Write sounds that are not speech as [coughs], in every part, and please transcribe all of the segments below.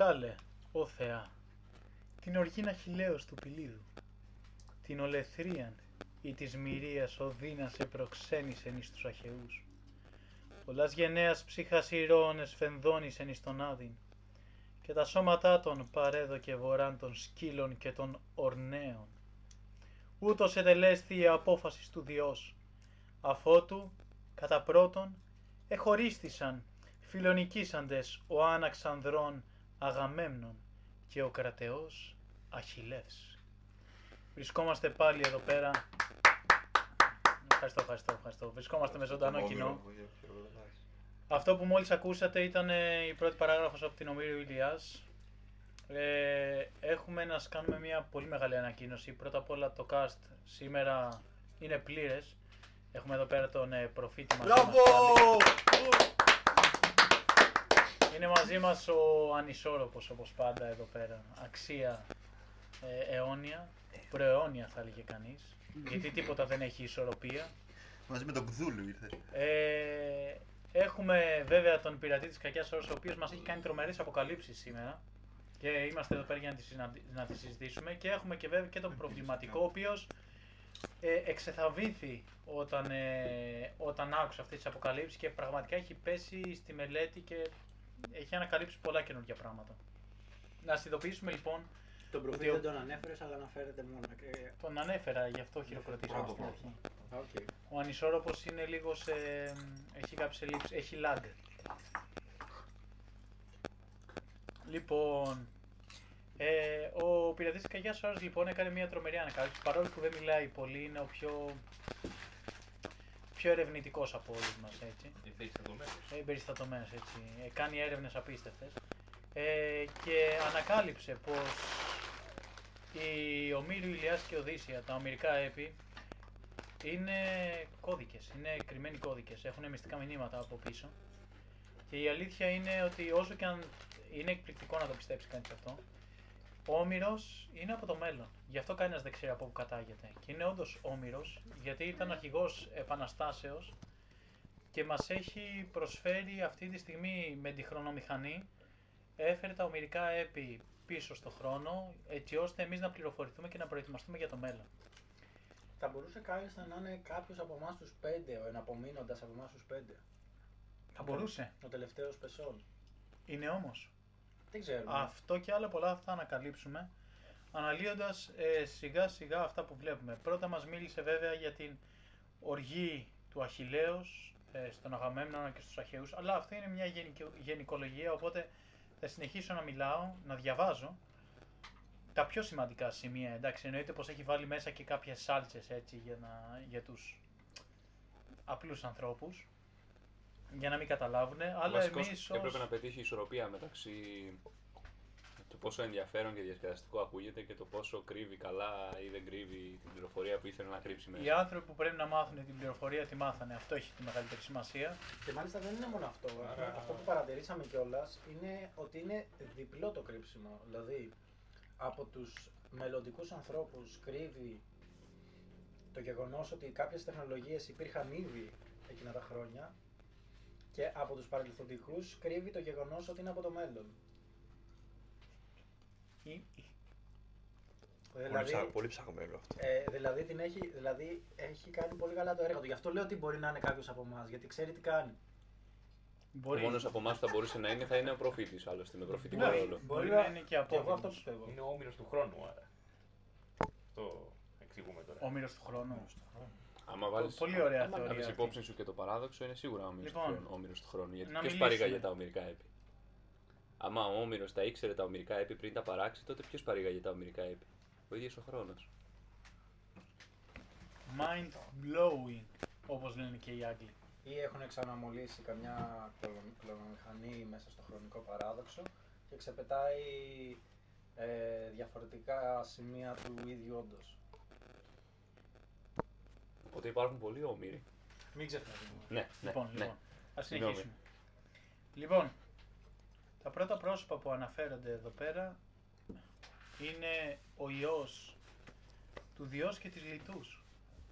Εξάλε, ο Θεά, την οργήν αχιλέως του πηλίδου, την ολεθρίαν ή της μυρίας οδύνα σε προξένησεν εις τους αχαιούς. Πολλάς γενναίας ψύχας ηρώων εσφενδόνησεν εις τον άδειν, και τα σώματά των παρέδοκε βοράν των σκύλων και των ορνέων. Ούτως ετελέσθη η απόφασης του Διός, αφότου, κατά πρώτον, εχωρίστησαν φιλονικήσαντες ο άναξ ανδρών Αγαμέμνων και ο κρατεός Αχιλεύς. Βρισκόμαστε πάλι εδώ πέρα. Ευχαριστώ, ευχαριστώ, ευχαριστώ. Βρισκόμαστε με ζωντανό κοινό. Αυτό που μόλις ακούσατε ήταν ε, η πρώτη παράγραφος από την Ομήριο Ηλιάς. Ε, έχουμε να σας κάνουμε μια πολύ μεγάλη ανακοίνωση. Πρώτα απ' όλα το cast σήμερα είναι πλήρες. Έχουμε εδώ πέρα τον ε, προφήτη μας. Μπράβο! Είναι μαζί μας ο ανισόρροπος όπως πάντα εδώ πέρα. Αξία ε, αιώνια, προαιώνια θα έλεγε κανείς. γιατί τίποτα δεν έχει ισορροπία. Μαζί με τον Κδούλου ήρθε. Ε, έχουμε βέβαια τον πειρατή της κακιάς ώρας ο οποίος μας έχει κάνει τρομερές αποκαλύψεις σήμερα. Και είμαστε εδώ πέρα για να τις, συναντι- να τις συζητήσουμε. Και έχουμε και βέβαια και τον προβληματικό ο οποίος ε, εξεθαβήθη όταν, ε, όταν άκουσε αυτές τις αποκαλύψεις και πραγματικά έχει πέσει στη μελέτη και έχει ανακαλύψει πολλά καινούργια πράγματα. Να σας ειδοποιήσουμε λοιπόν, Τον προφήτη Ότι ο- δεν τον ανέφερες, αλλά αναφέρεται μόνο. Ε, τον ανέφερα, γι' αυτό χειροκροτήσαμε Μπράβο, στην μπράβο. αρχή. οκ. Ο ανισόρροπος είναι λίγο σε... έχει κάποιες ελλείψεις, έχει lag. Λοιπόν, ε, ο πειρατής της Καγιάς Ώρας λοιπόν έκανε μια τρομερή ανακάλυψη. Παρόλο που δεν μιλάει πολύ, είναι ο πιο, πιο ερευνητικός από όλους μας, έτσι. Ε, εμπεριστατωμένος, έτσι. Ε, κάνει έρευνες απίστευτες. Ε, και ανακάλυψε πως η Ομήρου Ηλιάς και Οδύσσια, τα ομυρικά έπι, είναι κώδικες, είναι κρυμμένοι κώδικες, έχουν μυστικά μηνύματα από πίσω. Και η αλήθεια είναι ότι όσο και αν είναι εκπληκτικό να το πιστέψει κανείς αυτό, ο Όμηρος είναι από το μέλλον. Γι' αυτό κανένας δεν ξέρει από πού κατάγεται. Και είναι όντως Όμηρος, γιατί ήταν αρχηγός επαναστάσεως και μας έχει προσφέρει αυτή τη στιγμή με τη χρονομηχανή έφερε τα ομυρικά έπι πίσω στο χρόνο έτσι ώστε εμείς να πληροφορηθούμε και να προετοιμαστούμε για το μέλλον. Θα μπορούσε κάλλιστα να είναι κάποιος από εμάς τους πέντε, ο εναπομείνοντας από εμάς τους πέντε. Θα μπορούσε. Ο τελευταίος πεσόν. Είναι όμως. Δεν ξέρουμε. Αυτό και άλλα πολλά θα ανακαλύψουμε αναλύοντας ε, σιγά σιγά αυτά που βλέπουμε. Πρώτα μας μίλησε βέβαια για την οργή του Αχιλέως ε, στον Αγαμέμνονα και στους Αχαιούς, αλλά αυτή είναι μια γενικο- γενικολογία, οπότε θα συνεχίσω να μιλάω, να διαβάζω τα πιο σημαντικά σημεία. Εντάξει, εννοείται πως έχει βάλει μέσα και κάποιες σάλτσες έτσι για, να, για τους απλούς ανθρώπους, για να μην καταλάβουν, αλλά Βασικός εμείς ως... έπρεπε να πετύχει ισορροπία μεταξύ το πόσο ενδιαφέρον και διασκεδαστικό ακούγεται και το πόσο κρύβει καλά ή δεν κρύβει την πληροφορία που ήθελε να κρύψει μέσα. Οι άνθρωποι που πρέπει να μάθουν την πληροφορία τη μάθανε. Αυτό έχει τη μεγαλύτερη σημασία. Και μάλιστα δεν είναι μόνο αυτό. Άρα- Αυτό που παρατηρήσαμε κιόλας είναι ότι είναι διπλό το κρύψιμο. Δηλαδή, από τους μελλοντικούς ανθρώπους κρύβει το γεγονός ότι κάποιες τεχνολογίες υπήρχαν ήδη εκείνα τα χρόνια και από τους παρελθοντικούς κρύβει το γεγονός ότι είναι από το μέλλον. Ή- Πολύ, Δηλαδή, ψα... πολύ ψαχμένο αυτό. ε, δηλαδή, την έχει, δηλαδή έχει κάνει πολύ καλά το έργο του. Γι' αυτό λέω ότι μπορεί να είναι κάποιος από εμάς, γιατί ξέρει τι κάνει. Ο Μπορεί, μόνος από εμάς που θα μπορούσε να είναι θα είναι ο προφήτης, άλλωστε με προφητικό Ναι. ρόλο. Μπορεί να είναι και από εγώ αυτό όμως. πιστεύω. Είναι ο όμοιρος του χρόνου, άρα. Αυτό εξηγούμε τώρα. Όμηρος του χρόνου. Άμα βάλεις Πολύ ωραία άμα θεωρία. αυτή. υπόψη σου και το παράδοξο, είναι σίγουρα ο Λοιπόν, όμοιρο του χρόνου. Γιατί να ποιος μιλήσουμε. παρήγαγε τα ομυρικά έπι. Άμα ο όμοιρο τα ήξερε τα ομυρικά έπι πριν τα παράξει, τότε ποιος παρήγαγε τα ομυρικά έπι. Ο ίδιος ο χρόνος. Mind blowing, όπως λένε και οι Άγγλοι. Ή έχουν ξαναμολύσει καμιά κλωνο- κλωνομηχανή μέσα στο χρονικό παράδοξο και ξεπετάει ε, διαφορετικά σημεία του ίδιου όντως. Οπότε υπάρχουν πολλοί όμοιροι. Μην ξεχνάτε. Ναι, ναι, Λοιπόν, ναι. λοιπόν, ας Συγγνώμη. συνεχίσουμε. Λοιπόν, τα πρώτα πρόσωπα που αναφέρονται εδώ πέρα είναι ο Υιός του Διός και της Λιτούς.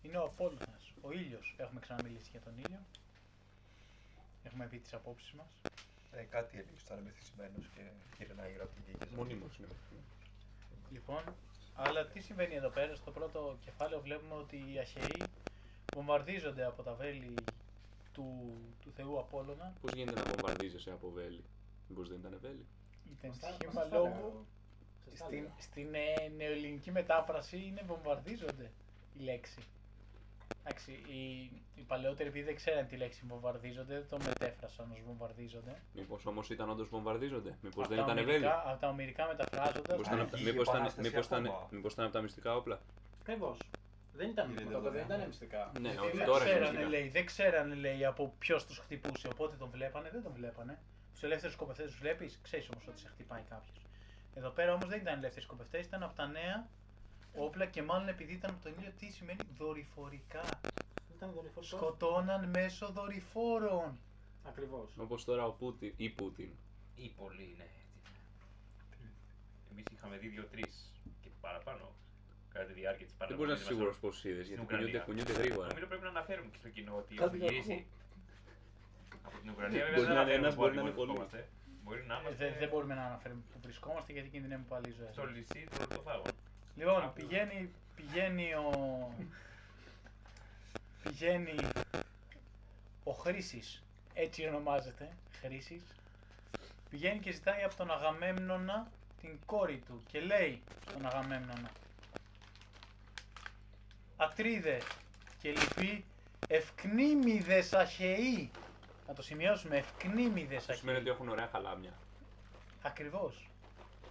Είναι ο Απόλλωνας, ο ήλιος. Έχουμε ξαναμιλήσει για τον ήλιο. Έχουμε πει τις απόψεις μας. Ε, κάτι έλεγες, ήταν μεθυσμένο και κύριε να γραφτική. Μονίμως είναι. Λοιπόν, αλλά τι συμβαίνει εδώ πέρα, στο πρώτο κεφάλαιο βλέπουμε ότι οι Αχαιοί βομβαρδίζονται από τα βέλη του, του θεού Απόλλωνα. Πώς γίνεται να βομβαρδίζεσαι από βέλη; Μήπως δεν ήταν βέλη; Ήταν Μας τα- σχήμα μας τα λόγου. έλεγα. Σας τα Στην, έλεγα. στην ε, νεοελληνική μετάφραση είναι βομβαρδίζονται η λέξη. Εντάξει, οι, οι παλαιότεροι επειδή δεν ξέραν τη λέξη βομβαρδίζονται, δεν το μετέφρασαν ως βομβαρδίζονται. Μήπως όμως ήταν όντως βομβαρδίζονται; Μήπως Απ' δεν τα ήταν βέλη; ομηρικά- Απ' τα ομυρικά μεταφράζοντας, Μήπως ήταν, Α, απ' τα- είχε μήπως ήταν, επανάσταση μήπως ήταν, ακόμα. μήπως ήταν από τα μυστικά όπλα; Ακριβώς. Δεν ήταν Είναι τίποτα, δεν δεδομένο. ήταν μυστικά. Ναι, Γιατί όχι δεν τώρα είναι ξέρανε, μυστικά. λέει, δεν ξέρανε, λέει, από ποιος τους χτυπούσε. Οπότε τον βλέπανε, δεν τον βλέπανε. Τους ελεύθερους σκοπευτέ τους βλέπεις, ξέρεις όμως ότι σε χτυπάει κάποιος. Εδώ πέρα όμως δεν ήταν ελεύθεροι σκοπευτέ, ήταν από τα νέα όπλα και μάλλον επειδή ήταν από τον ήλιο, τι σημαίνει δορυφορικά. Ήταν δορυφορικός. Σκοτώναν μέσω δορυφόρων. Ακριβώς. Όπως τώρα ο Πούτιν ή Πούτιν. Ή πολύ, ναι. Εμείς είχαμε δει δύο-τρεις και παραπάνω κατά τη διάρκεια της Δεν παραμονής. μπορείς να είσαι σίγουρος πώ είδες, γιατί κουνιούνται, κουνιούνται γρήγορα. Νομίζω πρέπει να αναφέρουμε και στο κοινό ότι Κάτι έχουμε να γυρίσει από την Ουκρανία. Μπορεί Βέβαια να δεν είναι ένας, αναφέρουμε μπορεί πού να είναι πολλοί. βρισκόμαστε. Μπορεί να Ε, είμαστε δεν, δεν μπορούμε να αναφέρουμε που βρισκόμαστε γιατί κινδυνεύουμε πάλι η ζωή. στο λυσί των ορτοφάγων. Λοιπόν, Άκου. πηγαίνει, πηγαίνει ο. πηγαίνει ο Χρήσης, έτσι ονομάζεται, Χρήσης, πηγαίνει και ζητάει από τον Αγαμέμνονα την κόρη του και λέει στον Αγαμέμνονα Ατρίδε και λοιποί ευκνήμιδες αχαιοί να το σημειώσουμε, ευκνήμιδες Αυτό σημαίνει αχαιοί ότι έχουν ωραία χαλάμια. Ακριβώς,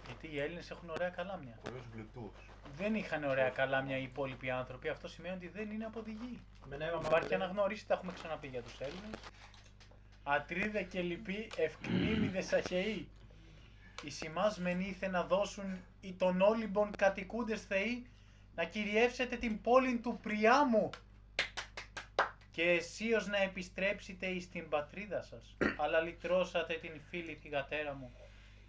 γιατί οι Έλληνες έχουν ωραία καλάμια Πολλούς γλουτούς. δεν είχαν ωραία καλάμια οι υπόλοιποι άνθρωποι. Αυτό σημαίνει ότι δεν είναι από τη γη. Με νεύμα Υπάρχει μαύρη. αναγνώριση, τα έχουμε ξαναπεί για τους Έλληνες. Ατρίδε και λοιποί ευκνήμιδες αχαιοί. Οι σημάς μεν ήθε να δώσουν οι των όλυμπων κατοικούντες θεοί να κυριεύσετε την πόλη του Πριάμου και εσείως να επιστρέψετε εις την πατρίδα σας. [clears throat] Αλλά λυτρώσατε την φίλη θυγατέρα μου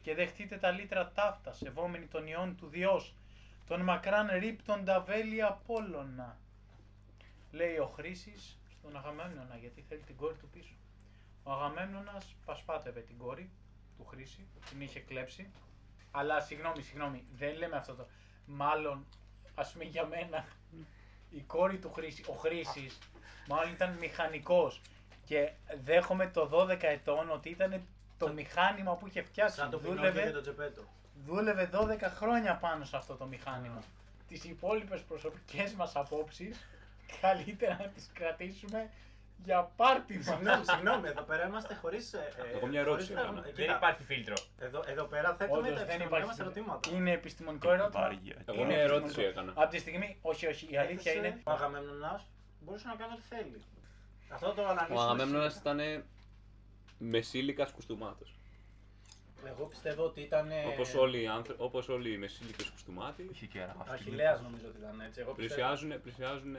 και δεχτείτε τα λύτρα ταύτα, σεβόμενοι των ιών του Διός, τον μακράν ρίπτοντα βέλη Απόλλωνα. Λέει ο Χρήσης στον Αγαμέμνονα γιατί θέλει την κόρη του πίσω. Ο Αγαμέμνονας πασπάτευε την κόρη του Χρήση, την είχε κλέψει. Αλλά συγγνώμη, συγγνώμη, δεν λέμε αυτό το. Μάλλον, ας πούμε για μένα, η κόρη του Χρήση, ο Χρήσης, μάλλον ήταν μηχανικός. Και δέχομαι το 12 ετών ότι ήταν το Σαν- μηχάνημα που είχε φτιάξει. Σαν το Πινόκιο Δούλευε, και το Τζεπέτο. δούλευε 12 χρόνια πάνω σε αυτό το μηχάνημα. Τις υπόλοιπες προσωπικές μας απόψεις καλύτερα να τις κρατήσουμε για πάρτι μας. Συγγνώμη, συγγνώμη, εδώ πέρα είμαστε χωρίς. Ε, Εγώ μια ερώτηση χωρίς έκανα. φραγμα- Δεν Κοίτα, υπάρχει φίλτρο. Εδώ, εδώ πέρα θέτουμε Όντως, τα δεν επιστημονικά υπάρχει. μας ερωτήματα. Είναι επιστημονικό ερώτημα. Βάρια. Εγώ Είναι μια ερώτηση επιστημονικό. έκανα. Από τη στιγμή, όχι, όχι, η αλήθεια Έθεσε είναι. Ο Αγαμέμνονας μπορούσε να κάνει ό,τι θέλει. Αυτό το αναλύσουμε. Ο Αγαμέμνονας σήμερα. ήταν μεσήλικας κουστούμάτος. Εγώ πιστεύω ότι ήταν. Όπως όλοι οι, άνθρω... όπως όλοι οι μεσήλικες κουστούμάτοι Είχε και ένα Αχιλέας νομίζω ότι ήταν έτσι. Εγώ πιστεύω. πλησιάζουν, πλησιάζουν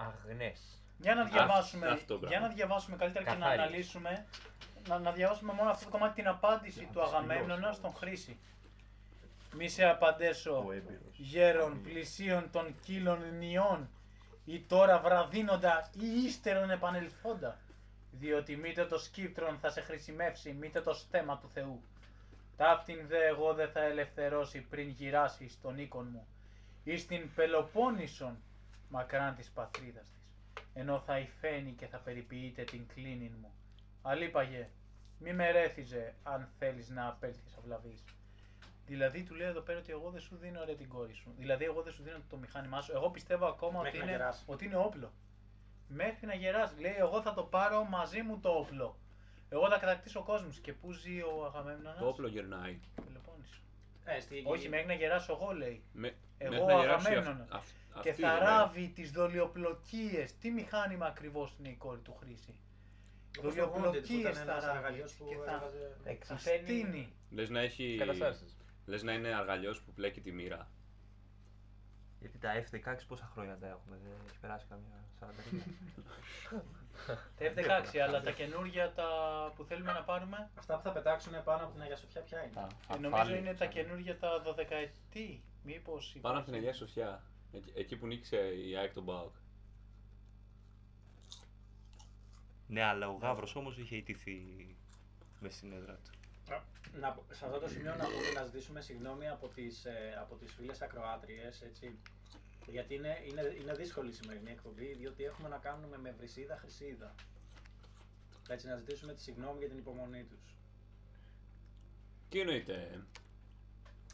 ε, Αγνές. Για να διαβάσουμε, αυτό, μπράβο. για να διαβάσουμε καλύτερα και να Καθάριες. αναλύσουμε. Να, να διαβάσουμε μόνο αυτό το κομμάτι την απάντηση Για του να το Αγαμέμνονα σημειώσω στον όμως. Χρήση. Μη σε απαντέσω Ο έμπειρος. γέρον πλησίων των κύλων νιών ή τώρα βραδύνοντα ή ύστερον επανελθόντα διότι μήτε το σκύπτρον θα σε χρησιμεύσει μήτε το στέμα του Θεού ταύτην δε εγώ δεν θα ελευθερώσει πριν γυράσει στον οίκον μου ή στην Πελοπόννησον μακράν της πατρίδας της ενώ θα υφαίνει και θα περιποιείται την κλίνην μου αλίπαγε μη με ρέθιζε αν θέλεις να απέλθεις αυλαβής Δηλαδή του λέει εδώ πέρα ότι εγώ δεν σου δίνω ρε την κόρη σου. Δηλαδή εγώ δεν σου δίνω το μηχάνημά σου. Εγώ πιστεύω ακόμα Μέχρι ότι να είναι, γεράσει. ότι είναι όπλο. Μέχρι να γεράσει. Λέει εγώ θα το πάρω μαζί μου το όπλο. Εγώ θα κατακτήσω κόσμο. Και πού ζει ο Αγαμέμνονας; το όπλο γερνάει. Πελοπόννησο. Ε, στη... Όχι, μέχρι να γεράσω εγώ λέει. Με, Εγώ μέχρι να γεράσει Αγαμέμνονας. αυ- αυ- και αυτή θα είναι, ράβει τις δολιοπλοκίες. Τι μηχάνημα ακριβώς είναι η κόρη του Χρήση; Όπως το Wounded που Δολιοπλοκίες ήταν θα ένας ράβει. αργαλιός που Και θα, έβγαζε- θα στείνει. Λες να έχει... Καταστάσεις. Λες να είναι αργαλιός που πλέκει τη μοίρα. Γιατί τα F16 πόσα χρόνια τα έχουμε, δεν έχει περάσει καμιά 40 Τα F16, αλλά τα καινούργια τα που θέλουμε να πάρουμε. Αυτά που θα πετάξουν πάνω από την Αγία Σοφιά ποια είναι; Ε, νομίζω είναι τα καινούργια τα 12 ετή. Μήπως Πάνω από υπάρχει- την Αγία Σοφιά. Εκεί, εκεί που νίκησε η ΑΕΚ τον ΠΑΟΚ. Ναι, αλλά ο Γάβρος όμως είχε ιτηθεί μες στην έδρα του. Να, πω- σε αυτό το σημείο να πούμε να ζητήσουμε συγγνώμη από τις, ε, από τις φίλες ακροάτριες, έτσι. Γιατί είναι, είναι, είναι δύσκολη η σημερινή εκπομπή, διότι έχουμε να κάνουμε με βρυσίδα χρυσίδα. Έτσι, να ζητήσουμε τη συγγνώμη για την υπομονή τους. Τι εννοείται;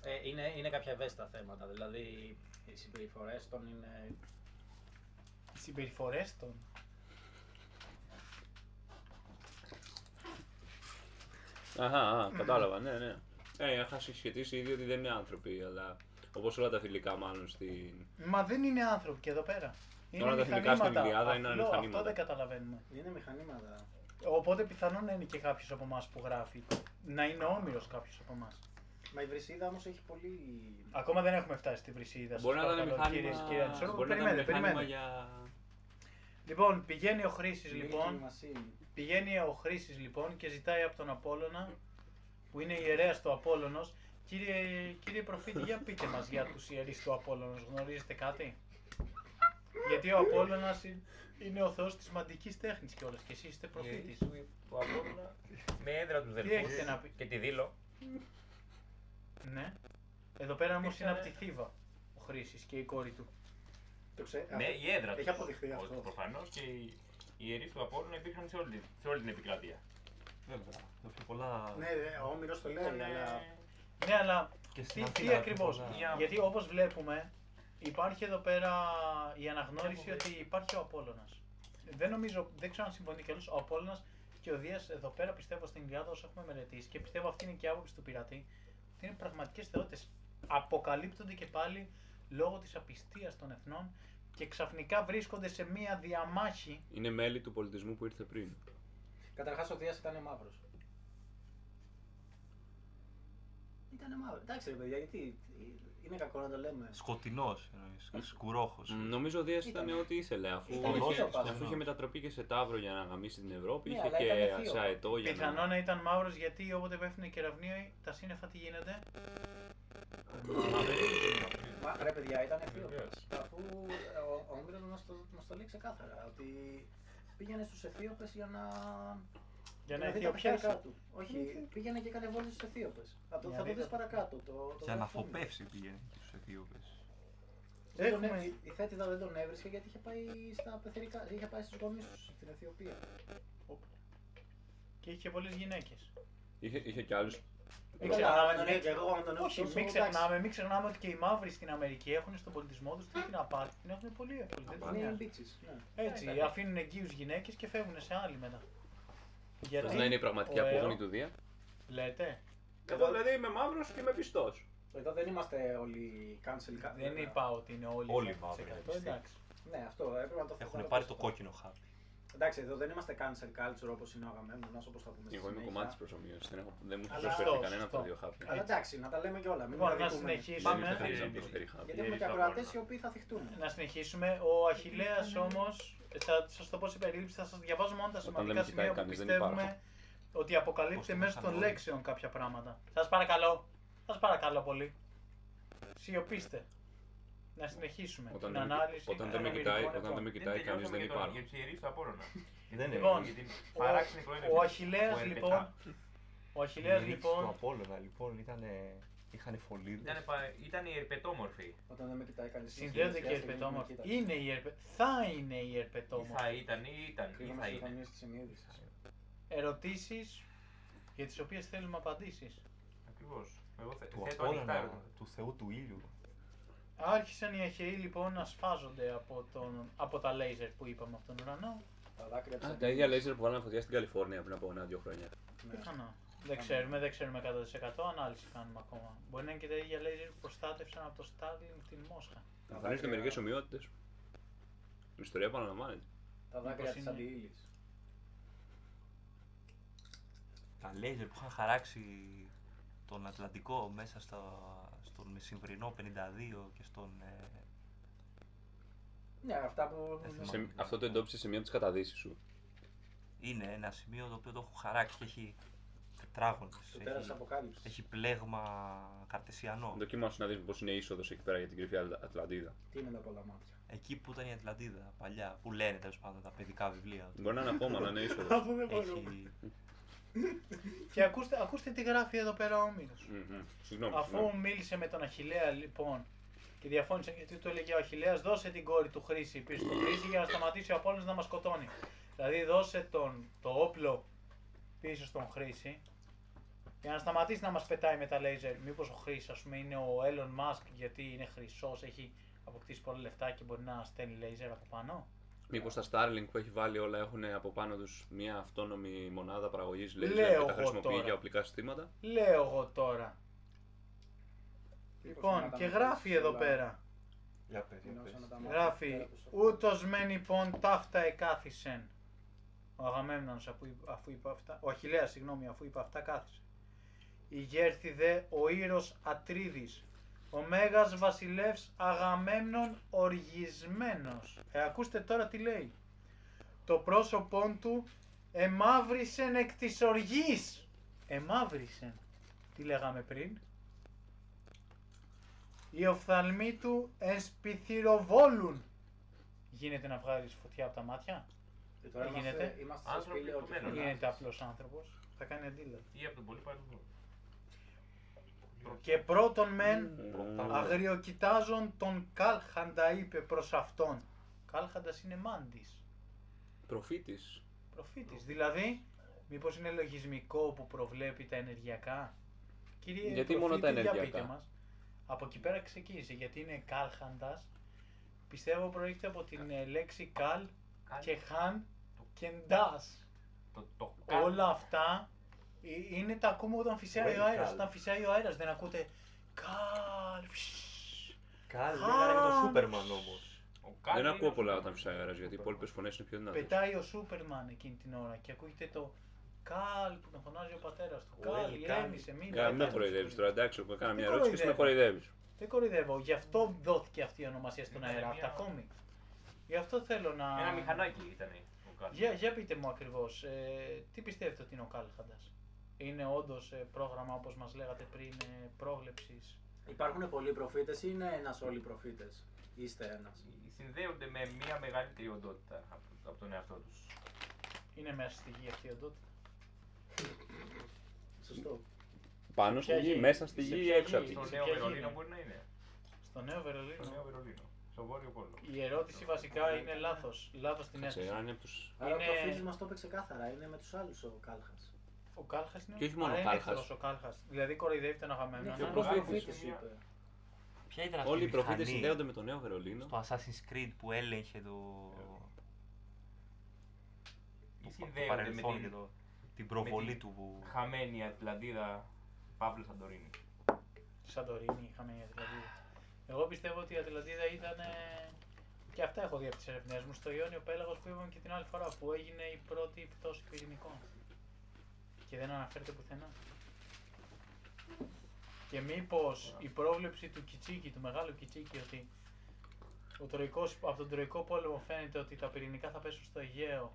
Ε, είναι, είναι κάποια ευαίσθητα θέματα, δηλαδή οι συμπεριφορές των είναι... Οι συμπεριφορές των. Αχα, α, κατάλαβα, ναι, ναι. Ε, είχα συσχετίσει ήδη ότι δεν είναι άνθρωποι, αλλά όπως όλα τα θηλυκά μάλλον στην. Μα δεν είναι άνθρωποι και εδώ πέρα. Είναι Τώρα τα θηλυκά στην μηχανήματα. Ιλιάδα είναι Αυτό- μηχανήματα. Αυτό δεν καταλαβαίνουμε. Είναι μηχανήματα. Οπότε πιθανόν να είναι και κάποιος από εμάς που γράφει. Να είναι όμοιρος κάποιος από εμάς. Μα η βρυσίδα όμως έχει πολύ... Ακόμα δεν έχουμε φτάσει στη βρυσίδα. Μπορεί να σας ήταν παρακαλώ, μηχάνημα. κύριες και κύριοι Αντσόρου. Μπορεί να ήταν Περιμένετε, μηχάνημα περιμένετε. για. Λοιπόν, πηγαίνει ο Χρήσης Milking λοιπόν. machine. Πηγαίνει ο Χρήσης λοιπόν και ζητάει από τον Απόλλωνα, που είναι ιερέας του Απόλλωνος, κύριε, κύριε προφήτη, για πείτε μας για τους ιερείς του Απόλλωνος, γνωρίζετε κάτι; Γιατί ο Απόλλωνας ε- είναι ο θεός της μαντικής τέχνης κιόλας και εσείς είστε προφήτης. του Απόλλωνα με έδρα του Τι έχετε να πεις; και τη δήλω. Ναι. Εδώ πέρα όμως είναι Ήτανε- από τη Θήβα ο Χρήσης και η κόρη του. Το ξέ... Ναι, η έδρα τους. Έχει αποδειχθεί αυτό. Προφανώς και οι οι ιερείς του Απόλλωνα υπήρχαν σε όλη, σε όλη την επικράτεια. Βέβαια. Το πιο πολλά. Ναι, ναι, ο Όμηρος το λέει, Ήταν, αλλά... ε, Ναι, αλλά Και τι, στην τι Αθήνα ακριβώς; πολλά. Για- Γιατί όπως βλέπουμε υπάρχει εδώ πέρα η αναγνώριση ότι υπάρχει ο Απόλλωνας. Δεν νομίζω, δεν ξέρω αν συμφωνεί κι άλλος, ο Απόλλωνας και ο Δίας εδώ πέρα πιστεύω στην Ιλιάδα όσο έχουμε μελετήσει και πιστεύω αυτή είναι και η άποψη του πειρατή ότι είναι πραγματικές θεότητες. Αποκαλύπτονται και πάλι λόγω της απιστίας των εθνών και ξαφνικά βρίσκονται σε μία διαμάχη. Είναι μέλη του πολιτισμού που ήρθε πριν. Καταρχάς ο Δίας ήταν μαύρος. Ήτανε μαύρος. Εντάξει ρε παιδιά, γιατί είναι κακό να το λέμε. Σκοτεινός εννοείς. Σκουρόχος. Μ, Νομίζω ο Δίας ήταν Ήταν- ό,τι ήθελε. Αφού, ήταν είχε, ηθίωπας, αφού ναι. είχε μετατραπεί και σε τάβρο για να γαμίσει την Ευρώπη, Ναι, είχε αλλά και ήταν ηθίωπα. ασαετό για Πιθανό να. να ήταν μαύρος γιατί όποτε πέφτουν οι κεραυνοί τα σύννεφα τι γίνεται; Μα ρε παιδιά, ήταν ευθύο. Βεβαίως. Αφού ε, ο, ο Όμηρος μας το, μας το λέει ξεκάθαρα, ότι πήγαινε στους Αιθίωπες για να... Για να δει τα αιθιοπιάσει. παιχταρικά του. Όχι, πήγαινε και έκανε βόλτες στους Αιθίωπες. Θα το, Για θα το δείτε. δεις παρακάτω. Το, το Για να γράφει ο Όμηρος. φοπεύσει πηγαίνει του Αιθίωπες. Δεν τον Έχουμε- έ- η Θέτιδα δεν τον έβρισκε γιατί είχε πάει στα πεθερικά, είχε πάει στους γονείς τους στην Αιθιοπία. Και είχε πολλές γυναίκες. Είχε, είχε κι άλλους. Μην Καλά, ξεχνάμε, αν τον μην- είχε εγώ, αν τον Όχι, έχω μην τόσο, ξεχνάμε, μην ξεχνάμε ότι και οι μαύροι στην Αμερική έχουν στον πολιτισμό τους την απάτη. Την έχουν πολύ εύκολη. Δεν τους εντάξει. Είναι νοιάζει. bitches, ναι. Έτσι, αφήνουν εγγύου γυναίκες και φεύγουν σε άλλη μετά. Γιατί; Θες να είναι η πραγματική ο απόγονη ΕΟ- του Δία. Λέτε; Εγώ δηλαδή είμαι μαύρος και είμαι πιστός. Εδώ δεν είμαστε όλοι cancel culture. Δεν είπα ότι είναι όλοι. Όλοι 100%, μαύροι, Εντάξει. Ναι, αυτό έπρεπε να το Έχουν θέσουμε πάρει αυτό. το κόκκινο χάπι. Εντάξει, εδώ δεν είμαστε cancel culture όπως είναι ο Αγαμέμνονας, όπω θα πούμε στη Εγώ είμαι συνέχεια. κομμάτι της προσωμείωσης. Δεν, έχω- δεν μου έχει Αλλά- προσφέρει Σωστό, κανένα από τα σωστό. δύο χάπια. Αλλά εντάξει, να τα λέμε και όλα. Μην Λοιπόν, να αδικούμε. συνεχίσουμε. Δεν Πάμε. ήθελα να Ε, προσφέρει χάπια. Γιατί έχουμε και Ιερείς ακροατές αγώνα. οι οποίοι θα θυχτούν. Να συνεχίσουμε. Ο Αχηλέα όμως, θα σας το πω σε περίληψη, θα σας διαβάζω μόνο τα Όταν δεν σημαντικά με κοιτάει σημεία που κανείς, δεν πιστεύουμε υπάρχω. ότι αποκαλύπτεται Πώς το μέσω των είχαμε όλοι. λέξεων κάποια πράγματα. Σας παρακαλώ. Σας παρακαλώ πολύ. Σιωπήστε. Να συνεχίσουμε Όταν την δεν με- ανάλυση όταν των δεν με κοιτάει, ομιλικών όταν δεν με ετών. κοιτάει κανείς δεν Για υπάρχει. του ιερείς του Απόλλωνα. Δεν είναι. Λοιπόν, Για την ο- παράξενη προέλευση Ο του Αχηλέας ΕΡΠΕΤΑ. λοιπόν, ο Αχηλέας του λοιπόν, Απόλλωνα λοιπόν ήταν. Είχαν φωλίδε. Ήταν, πα- ήταν η ερπετόμορφη. Όταν δεν με κοιτάει κανείς. συνδέονται και οι ερπετόμορφοι. Είναι οι ερπε... Θα είναι οι Ή ερπετόμορφοι. θα ήταν ή ήταν ή Κρύβουμε θα στις είναι. γωνίες της συνείδησης. Ερωτήσεις για τις οποίες θέλουμε απαντήσεις. Ακριβώς. Εγώ θε- Του θέτω ανοιχτά Απόλλωνα, ερωτήματα. του Θεού του ήλιου. Άρχισαν οι Αχαιοί λοιπόν να σφάζονται από, τον... από τα λέιζερ που είπαμε από τον ουρανό. Τα δάκρυα της Α, τα αντίληψης. ίδια λέιζερ που βάλαμε φωτιά στην Καλιφόρνια πριν από ένα-δύο χρόνια. Ναι. Πιθανό. Δεν ξέρουμε, δεν ξέρουμε 100% ανάλυση κάνουμε ακόμα. Μπορεί να είναι και τα ίδια λέιζερ που προστάτευσαν από το Starlink την Μόσχα. Εμφανίζονται δάκρυα- μερικές ομοιότητες. Η ιστορία επαναλαμβάνεται. Τα δάκρυα Μήπως της είναι- αντίληψης. Τα λέιζερ που είχαν χαράξει τον Ατλαντικό μέσα στο, στον Μεσημβρινό 52 και στον. Ε, Ναι, αυτά που... Δεν θυμάμαι. Σε, αυτό το εντόπισε σε μία από τις καταδύσεις σου. είναι ένα σημείο το οποίο το έχουν χαράξει και έχει τετράγωνες. Το τέρα τη Έχει, Αποκάλυψη. έχει πλέγμα καρτεσιανό. Δοκίμασε να δεις πως είναι είσοδος εκεί πέρα για την κρυφή Ατλα- Ατλαντίδα. Τι είναι τα πολλά μάτια. Εκεί που ήταν η Ατλαντίδα παλιά, που λένε τέλος πάντων τα παιδικά βιβλία. Μπορεί να είναι ακόμα, να είναι είσοδος. [laughs] Αφού δεν μπορούμε. Έχει... Και ακούστε, ακούστε τι γράφει εδώ πέρα ο Μήνος. Συγγνώμη. Αφού συγγνώμη. μίλησε με τον Αχιλέα λοιπόν και διαφώνησαν γιατί του έλεγε ο Αχιλέας δώσε την κόρη του Χρήση πίσω στο Χρήση για να σταματήσει ο Απόλλωνας να μας σκοτώνει. Δηλαδή δώσε τον, το όπλο πίσω στον Χρήση για να σταματήσει να μας πετάει με τα λέιζερ. Μήπως ο Χρήσης ας πούμε είναι ο Elon Musk γιατί είναι χρυσός, έχει αποκτήσει πολλά λεφτά και μπορεί να στέλνει λέιζερ από πάνω; Μήπως τα Starlink που έχει βάλει όλα έχουν από πάνω τους μια αυτόνομη μονάδα παραγωγής laser Λέω και τα εγώ χρησιμοποιεί τώρα. για οπλικά συστήματα; Λέω εγώ τώρα. Μήπως Λοιπόν, να τα και μετρήσεις γράφει εδώ όλα. πέρα. Για πες, για Είναι πες. όσο να τα μάθεις Γράφει, πέρα τους. ούτως μεν λοιπόν ταύτα εκάθισεν. Ο Αγαμέμνονος αφού, είπ- αφού είπε αυτά, ο Αχιλέας συγγνώμη, αφού είπε αυτά κάθισε. Ηγέρθη δε ο Ήρος Ατρίδης, ο Μέγας Βασιλεύς Αγαμέμνων οργισμένος. Ε, ακούστε τώρα τι λέει. Το πρόσωπόν του εμαύρισεν εκ της οργής. Εμαύρισεν. Τι λέγαμε πριν; Οι οφθαλμοί του ενσπιθυροβόλουν. Γίνεται να βγάλεις φωτιά από τα μάτια; Και τώρα Τι είμαστε- γίνεται; Είμαστε σε Άνθρωποι σπήλαιο του και μέλλοντος. Δεν φωνάζεις. γίνεται απλός άνθρωπος; Θα κάνει αντίλογο. Ή από τον πολύ παλιό. Και πρώτον μεν Μμμ. αγριοκοιτάζον τον Κάλχαντα είπε προς αυτόν. Κάλχαντας είναι μάντης. Προφήτης. Προφήτης. Δηλαδή, μήπως είναι λογισμικό που προβλέπει τα ενεργειακά; Κύριε Γιατί μόνο τα προφήτη, για ενεργειακά; πείτε μας. Από εκεί πέρα ξεκίνησε. Γιατί είναι Κάλχαντας. Πιστεύω προέρχεται από την ε, λέξη καλ και χαν και ντάς. Το, το Όλα αυτά ε, είναι τα ακούμε όταν φυσάει Well, ο αέρας. καλ. Όταν φυσάει ο αέρας δεν ακούτε καλ. φσσ. Καλ, Α, λέγανε και το Σούπερμαν όμω. Ο Κάλι Δεν είναι ακούω ο πολλά Σούπερμαν. όταν φυσάει ο αέρας γιατί οι υπόλοιπες φωνές είναι πιο δυνατές. Πετάει ο Σούπερμαν εκείνη την ώρα και ακούγεται το καλ που τον φωνάζει ο πατέρας του. Well, Καλ, καλ. ηρέμησε, μην Κα- Μην με πετάς. κοροϊδεύεις τώρα, εντάξει, που έκανα μια Δεν ερώτηση και εσύ με κοροϊδεύεις. Δεν κοροϊδεύω. Γι' αυτό δόθηκε αυτή η ονομασία στον Ήταν αέρα, από μια- τα κόμικ. Γι' αυτό θέλω να. Ένα μηχανάκι ήταν ο Κάλι. Για, για πείτε μου ακριβώς, ε, τι πιστεύετε ότι είναι ο Κάλχαντας. Είναι όντως ε, πρόγραμμα όπως μας λέγατε πριν ε, πρόβλεψης. Υπάρχουν πολλοί προφήτες ή είναι ένας όλοι προφήτες; Είστε ένας. Συνδέονται με μια μεγαλύτερη οντότητα από, από τον εαυτό τους. Είναι μέσα στη γη αυτή η οντότητα. [laughs] Σωστό. Πάνω στη ποια γη, γη; μέσα στη Σε γη ή ποια έξω από γη; τη Στο γη. σε Νέο ποια Βερολίνο γίνει; μπορεί να είναι. Στο Νέο Στο Βερολίνο. Νέο Βερολίνο. Στο Βόρειο Πόλο. Η ερώτηση βασικά είναι λάθος. Λάθος την Κάτσε, έθεσα. αν είναι από τους... Άρα Είναι- ο προφήτης μας το είπε ξεκάθαρα. Είναι με τους άλλους ο Κάλχας. Ο Κάλχας είναι Και όχι μόνο Άρα ο είναι Κάλχας. εχθρός ο Κάλχας. Δηλαδή κοροϊδεύει τον Είναι Αγαμέμνονα. και ο ο προφήτης προφήτης σου μια- είπε. Ποια ήταν αυτή Όλοι η οι προφήτες μηχανή συνδέονται με το Νέο Βερολίνο. στο Assassin's Creed που έλεγχε το, Ή το, το συνδέονται με παρελθόν και την το, την προβολή την του που... χαμένη Ατλαντίδα Παύλο Σαντορίνη. Σαντορίνη είχαμε η Ατλαντίδα. Εγώ πιστεύω ότι η Ατλαντίδα ήταν. ε, Και αυτά έχω δει από τις ερευνές μου στο Ιόνιο Πέλαγος που είπαμε και την άλλη φορά που έγινε η πρώτη πτώση πυρηνικών. Και δεν αναφέρεται πουθενά. Και μήπως η πρόβλεψη του Κιτσίκη, του μεγάλου Κιτσίκη, ότι ο τροϊκός, από τον Τροϊκό πόλεμο φαίνεται ότι τα πυρηνικά θα πέσουν στο Αιγαίο.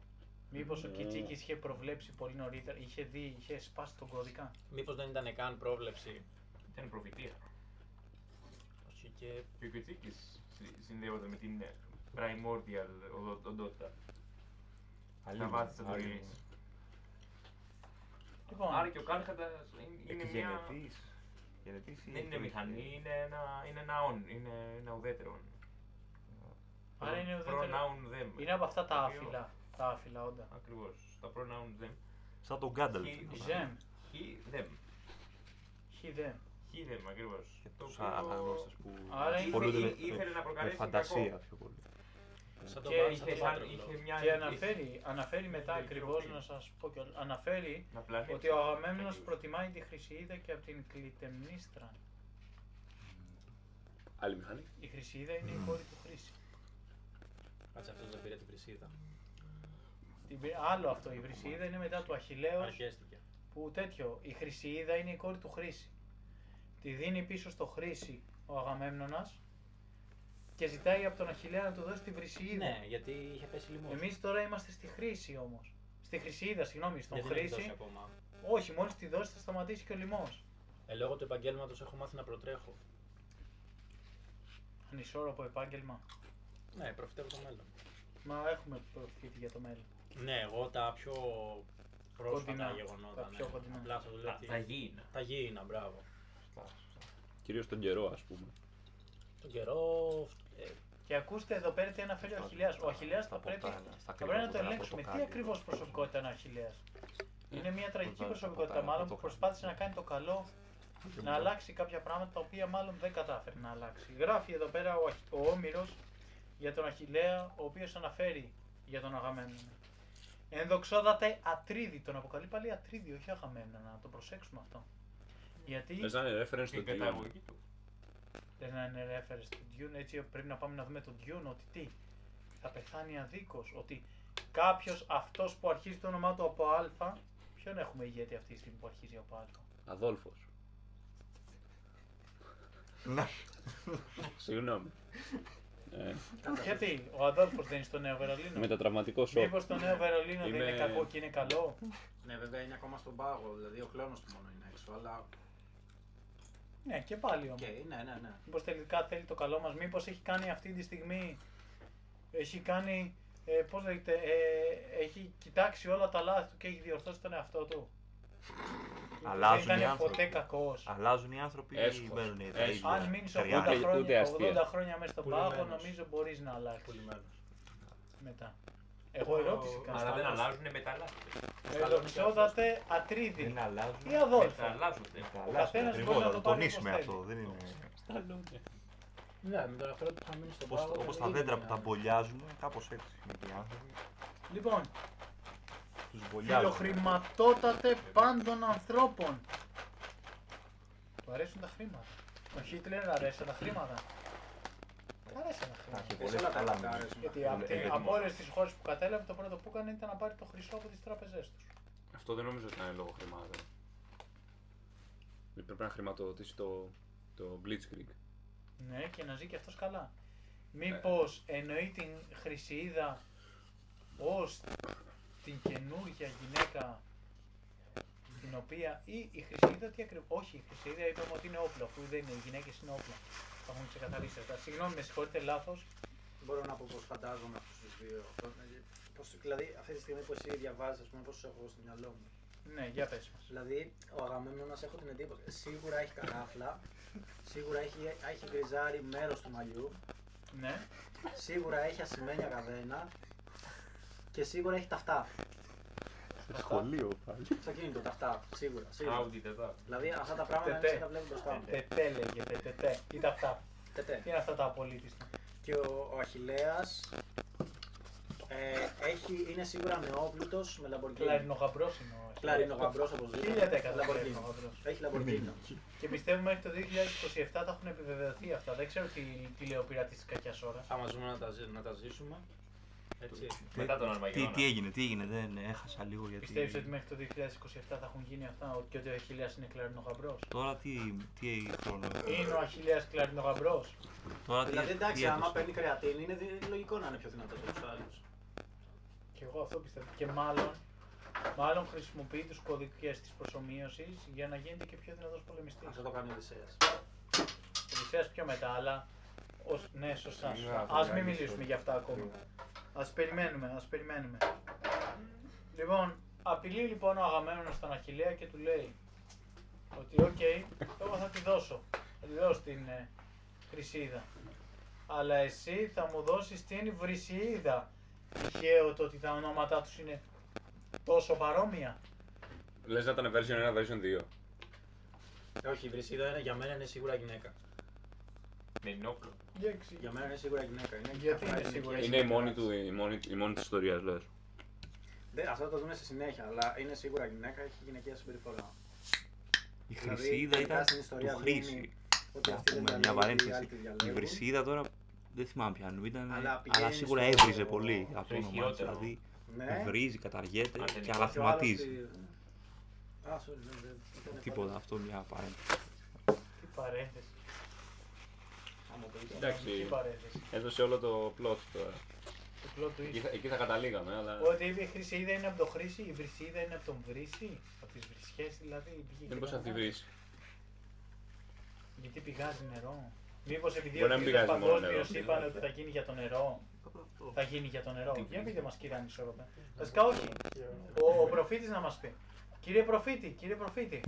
Μήπως ο Ναι. Κιτσίκη είχε προβλέψει πολύ νωρίτερα, είχε δει, είχε σπάσει τον κώδικα; Μήπως δεν ήταν καν πρόβλεψη. Ήταν προφητεία. Όχι και Και ο Κιτσίκης συ- συνδέονται με την ε, primordial οδο- οντότητα. Τα βάθη της Σαντορίνης. Λοιπόν, Άρα και ο Κάρχαντας είναι- είναι μια... Εκγενετής. Γενετής ή Δεν είναι εκγενετής; μηχανή, είναι ένα, είναι ένα on, είναι ένα ουδέτερο. Άρα είναι ουδέτερο. Pronoun them. Είναι από αυτά τα Το οποίο- άφυλα. Τα άφυλα όντα. Ακριβώς. Τα pronoun them. Σαν τον Γκάνταλφ. He- Ζεμ. He, them. He them. He, them, ακριβώς. Και Το τους οποίο αναγνώστες που Άρα ασχολούνται ήθελε- με, ήθελε να με προκαλέσει φαντασία κακό. πιο πολύ. Σαν τον Και Πα- είχε, σαν τον σαν, Πάτροκλο. είχε μια... Και αναφέρει, αναφέρει μετά είχε ακριβώς δικαιωθεί. να σας πω κιόλας, αναφέρει Να πλανήσει. ότι ο Αγαμέμνος προτιμάει τη Χρυσιίδα και από την Κλιτεμνίστρα. Άλλη μηχανή. Η Χρυσιίδα είναι η κόρη του Χρήση. Κάτσε αυτός δεν πήρε την Πρυσίδα. Την πήρε- Άλλο αυτό, η Χρυσιίδα είναι μετά του Αχιλέως Αρχέστηκε. που τέτοιο. Η Χρυσιίδα είναι η κόρη του Χρήση. Τη δίνει πίσω στο Χρήση ο Αγαμέμνονας και ζητάει από τον Αχιλέα να του δώσει τη Βρυσιίδα. Ναι, γιατί είχε πέσει λιμός. Εμείς τώρα είμαστε στη Χρήση όμως. Στη Χρυσίδα, συγγνώμη, στον Δεν την έχει δώσει Χρήση. ακόμα. Όχι, μόλις τη δώσει θα σταματήσει και ο λοιμός. Ε, λόγω του επαγγέλματος έχω μάθει να προτρέχω. Ανισόρροπο επάγγελμα. Ναι, προφητεύω το μέλλον. Μα έχουμε προφήτη για το μέλλον. Ναι, εγώ τα πιο πρόσφατα Κοντινά. γεγονότα. Τα πιο ναι. κοντινά. Απλά θα το λέω Τα, ότι- τα γήινα. Τα γήινα, μπράβο. Κυρίως τον καιρό, ας πούμε. Τον καιρό. ε, Και ακούστε εδώ πέρα τι αναφέρει ο Αχιλέας. Ο Αχιλέας θα πρέπει, θα πρέπει να το ελέγξουμε. Τι ακριβώς προσωπικότητα είναι ο Αχιλέας. Είναι μια τραγική προσωπικότητα μάλλον που προσπάθησε να κάνει το καλό, να αλλάξει κάποια πράγματα τα οποία μάλλον δεν κατάφερε να αλλάξει. Γράφει εδώ πέρα ο, Αχ- ο Όμηρος για τον Αχιλέα, ο οποίος αναφέρει για τον Αγαμέμνονα. Ενδοξόδατε Ατρίδη, τον αποκαλεί πάλι Ατρίδη, όχι Αγαμέμνονα, να το προσέξουμε αυτό. Γιατί Λες να είναι reference στο Την Dune. καταγωγή του. Δεν να είναι reference στο Dune, έτσι πρέπει να πάμε να δούμε τον Dune, ότι τι, θα πεθάνει αδίκως, ότι κάποιος αυτός που αρχίζει το όνομά του από Α, ποιον έχουμε ηγέτη αυτή τη στιγμή που αρχίζει από Α; Αδόλφος. Συγγνώμη. Ε, Γιατί, ο Αδόλφος δεν είναι στο Νέο Βερολίνο; μετατραυματικό σοκ. Μήπως το Νέο Βερολίνο δεν είναι Είμαι- κακό και είναι καλό; Ναι, βέβαια είναι ακόμα στον πάγο, δηλαδή ο κλώνος του μόνο είναι έξω, αλλά. Ναι, και πάλι όμως. Οκ, ναι, ναι, ναι. Μήπως τελικά θέλει το καλό μας, μήπως έχει κάνει αυτή τη στιγμή, έχει κάνει, ε, πώς λέγεται, ε, έχει κοιτάξει όλα τα λάθη του και έχει διορθώσει τον εαυτό του. Αλλάζουν δεν οι ήταν άνθρωποι. ποτέ κακός. Αλλάζουν οι άνθρωποι ή Έσχος. μένουν τα Έσχος. ίδια. Αν μείνεις 80 ταιριάζουν. Ούτε- ούτε χρόνια, αστεία. 80 χρόνια μέσα στον πάγο, Πουλημένος. νομίζω μπορείς να αλλάξεις Πουλημένος. μετά. Εγώ ερώτηση Ο- κάνω. Αλλά δεν Ασφαλώς. αλλάζουν μεταλλάσσονται. Εδοξόδατε ατρίδι. Δεν αλλάζουν. Ή αδόλφο. Μεταλλάσσονται. Ο καθένας Ακριβώς, μπορεί να να το το πάρει τονίσουμε όπως αυτό. θέλει. Δεν είναι. Ναι, με τον εαυτό του που θα μείνει στον Όπως, πάγο. όπως δεν τα είναι δέντρα μια- που τα μπολιάζουν, κάπως έτσι είναι και οι άνθρωποι. Λοιπόν, Τους μπολιάζουν. φιλοχρηματότατε πάντων ανθρώπων. Του αρέσουν τα χρήματα. Ο Χίτλερ αρέσουν τα χρήματα. Του αρέσουν τα Τα χρήματα. έχει Δεν πολλές σε όλα τα καλά λεφτά μήνυμα. αρέσουν. Γιατί Ε, από, ε, τη- ε, από όλες τις χώρες που κατέλαβε, το πρώτο που έκανε ήταν να πάρει το χρυσό από τις τράπεζές τους. Αυτό δεν νομίζω ότι είναι λόγω χρημάτων. Πρέπει να χρηματοδοτήσει το, το Blitzkrieg. Ναι, και να ζει και αυτός καλά. Μήπως εννοεί την Χρυσίδα ως την καινούργια γυναίκα την οποία. ή η Χρυσίδα τι ακριβώ. Όχι, η Χρυσίδα είπαμε ότι είναι όπλο, αφού δεν είναι. Οι γυναίκες είναι όπλα. Θα έχουν ξεκαθαρίσει αυτά. Συγγνώμη, με συγχωρείτε, λάθος. Μπορώ να πω πώ φαντάζομαι αυτούς τους δύο. Πώς, δηλαδή, αυτή τη στιγμή που εσύ διαβάζεις, ας πούμε, πώς έχω εγώ στο μυαλό μου. Ναι, για πες μας. Δηλαδή, ο Αγαμέμνονας έχω την εντύπωση. Σίγουρα έχει καράφλα. Σίγουρα έχει, έχει γκριζάρει μέρος του μαλλιού. Ναι. Σίγουρα έχει ασημένια καδένα. Και σίγουρα έχει ταυτά. Σε σχολείο πάλι. Στο κινητό ταυτά. Σίγουρα. σίγουρα. Άουντι τετά. Δηλαδή, αυτά τα πράγματα Τετέ. δεν τα βλέπω μπροστά μου. Τετέ λέγεται, τετέ. Κοίτα αυτά. Τετέ. Τι είναι αυτά τα απολύτιστα. Και ο, ο Αχιλέας ε, έχει, είναι σίγουρα νεόπλουτος με λαμπορκίνη. Κλαρινογαμπρός είναι ο Κλαρινογαμπρός οπωσδήποτε. 1010 Λαμπορκίνη. κλαρινογαμπρός. Έχει λαμπορκίνη. Και πιστεύω μέχρι το 2027 θα έχουν επιβεβαιωθεί αυτά. Δεν ξέρω τι, τι λέει ο πειράτη της κακιάς ώρας. Άμα ζούμε να τα, ζει- να τα ζήσουμε. Έτσι. Μετά τον Τι, Αρμαγεδόνα. τι έγινε, τι έγινε, δεν έχασα λίγο γιατί. Πιστεύεις ότι μέχρι το 2027 θα έχουν γίνει αυτά και ότι ο Αχιλέα είναι κλαρινογαμπρός; Τώρα τι, τι χρόνο Είναι ο Αχιλέα κλαρινογαμπρός; Τώρα τι, Δηλαδή εντάξει, τι άμα έτος παίρνει κρεατίνη είναι δι- λογικό να είναι πιο δυνατός από τους άλλους. Και εγώ αυτό πιστεύω. Και μάλλον, μάλλον χρησιμοποιεί τους κωδικές της προσωμείωσης για να γίνεται και πιο δυνατός πολεμιστής. Αυτό το κάνει ο Οδυσσέας. Οδυσσέας πιο μετά, αλλά. Ως... Ναι, σωστά. Σιγά, σωστά. θα Ας μην κάνεις μιλήσουμε το- για αυτά ακόμα. Ας περιμένουμε, ας περιμένουμε. Λοιπόν, απειλεί λοιπόν ο Αγαμέμνος στον Αχιλέα και του λέει ότι οκ, εγώ θα τη δώσω. Θα τη δώσω την ε, Χρυσίδα. Αλλά εσύ θα μου δώσεις την Βρισηίδα. Τυχαίο το ότι τα ονόματά τους είναι τόσο παρόμοια. Λες να ήταν version 1, version 2. Ε, Όχι, η Βρισηίδα είναι, για μένα είναι σίγουρα γυναίκα. Με νόπλο. Για εξή. Για μένα είναι σίγουρα γυναίκα. Είναι Γιατί καθαρά είναι σίγουρα γυναικεία Είναι η μόνη, συμπεριφορά. του, η μόνη, η μόνη της ιστορίας, λες. Δεν, αυτό θα το δούμε στη συνέχεια, αλλά είναι σίγουρα γυναίκα, έχει γυναικεία συμπεριφορά. Η Δηλαδή, Χρυσίδα τελικά ήταν στην ιστορία του βγαίνει Χρήση. Ότι Να αυτή δεν πούμε μια διαλέγει, οι άλλοι παρένθεση. τη Η διαλέγουν. Βρυσίδα τώρα δεν θυμάμαι ποιανού ήταν, Αλλά αλλά, πηγαίνει σίγουρα στο- έβριζε πολύ από το στο όνομά της. ισχυρότερο. Δηλαδή Ναι. βρίζει, καταργέται Αν δεν και υπάρχει Και ο άλλος αναθυματίζει. τη- Α, sorry, δεν- δεν- ήταν Τίποτα, πάλι- αυτό μια παρένθεση. Τι παρένθεση. Άμα το είπα. Εντάξει. Τι παρένθεση. Έδωσε όλο το plot τώρα. Το plot twist. Εκεί θα, εκεί θα καταλήγαμε, αλλά. Ότι η Χρυσίδα είναι από το Χρήση, η Βρυσίδα είναι από τον Βρύση, από τις βρισιές δηλαδή. πήγε Δεν και μπορεί να τη κανένας. βρεις. Γιατί πηγάζει νερό. Μήπως επειδή Μπορεί ο να μην τρίτος πηγάζει μόνο παγκόσμιος νερό. είπαν ότι θα γίνει για το νερό. Αυτό. Θα γίνει για το νερό. Τι Για βρήκε. πείτε μας κύριε Ανισόρροπε. Βασικά όχι. Ο, ο προφήτης να μας πει. Κύριε προφήτη, κύριε προφήτη.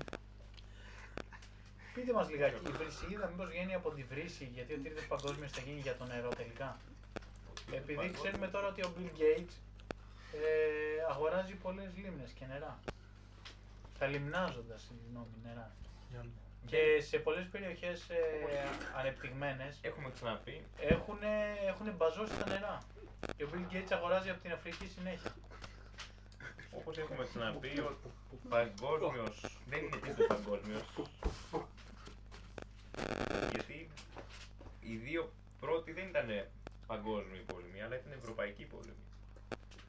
Πείτε μας λιγάκι, η Βρυσίδα μήπως βγαίνει από τη Βρύση, γιατί ο τρίτος παγκόσμιος θα γίνει για το νερό τελικά. Επειδή ξέρουμε τώρα ότι ο Bill Gates ε, αγοράζει πολλές λίμνες και νερά. Τα λιμνάζοντα, συγγνώμη, νερά. Και σε πολλές περιοχές ε, ανεπτυγμένες Έχουμε ξαναπεί, έχουν, έχουν μπαζώσει τα νερά. Και ο Bill Gates αγοράζει από την Αφρική συνέχεια. όπως έχουμε ξαναπεί, ο παγκόσμιος δεν είναι τρίτος παγκόσμιος. Γιατί οι δύο πρώτοι δεν ήταν παγκόσμιοι πόλεμοι, αλλά ήταν ευρωπαϊκοί πόλεμοι.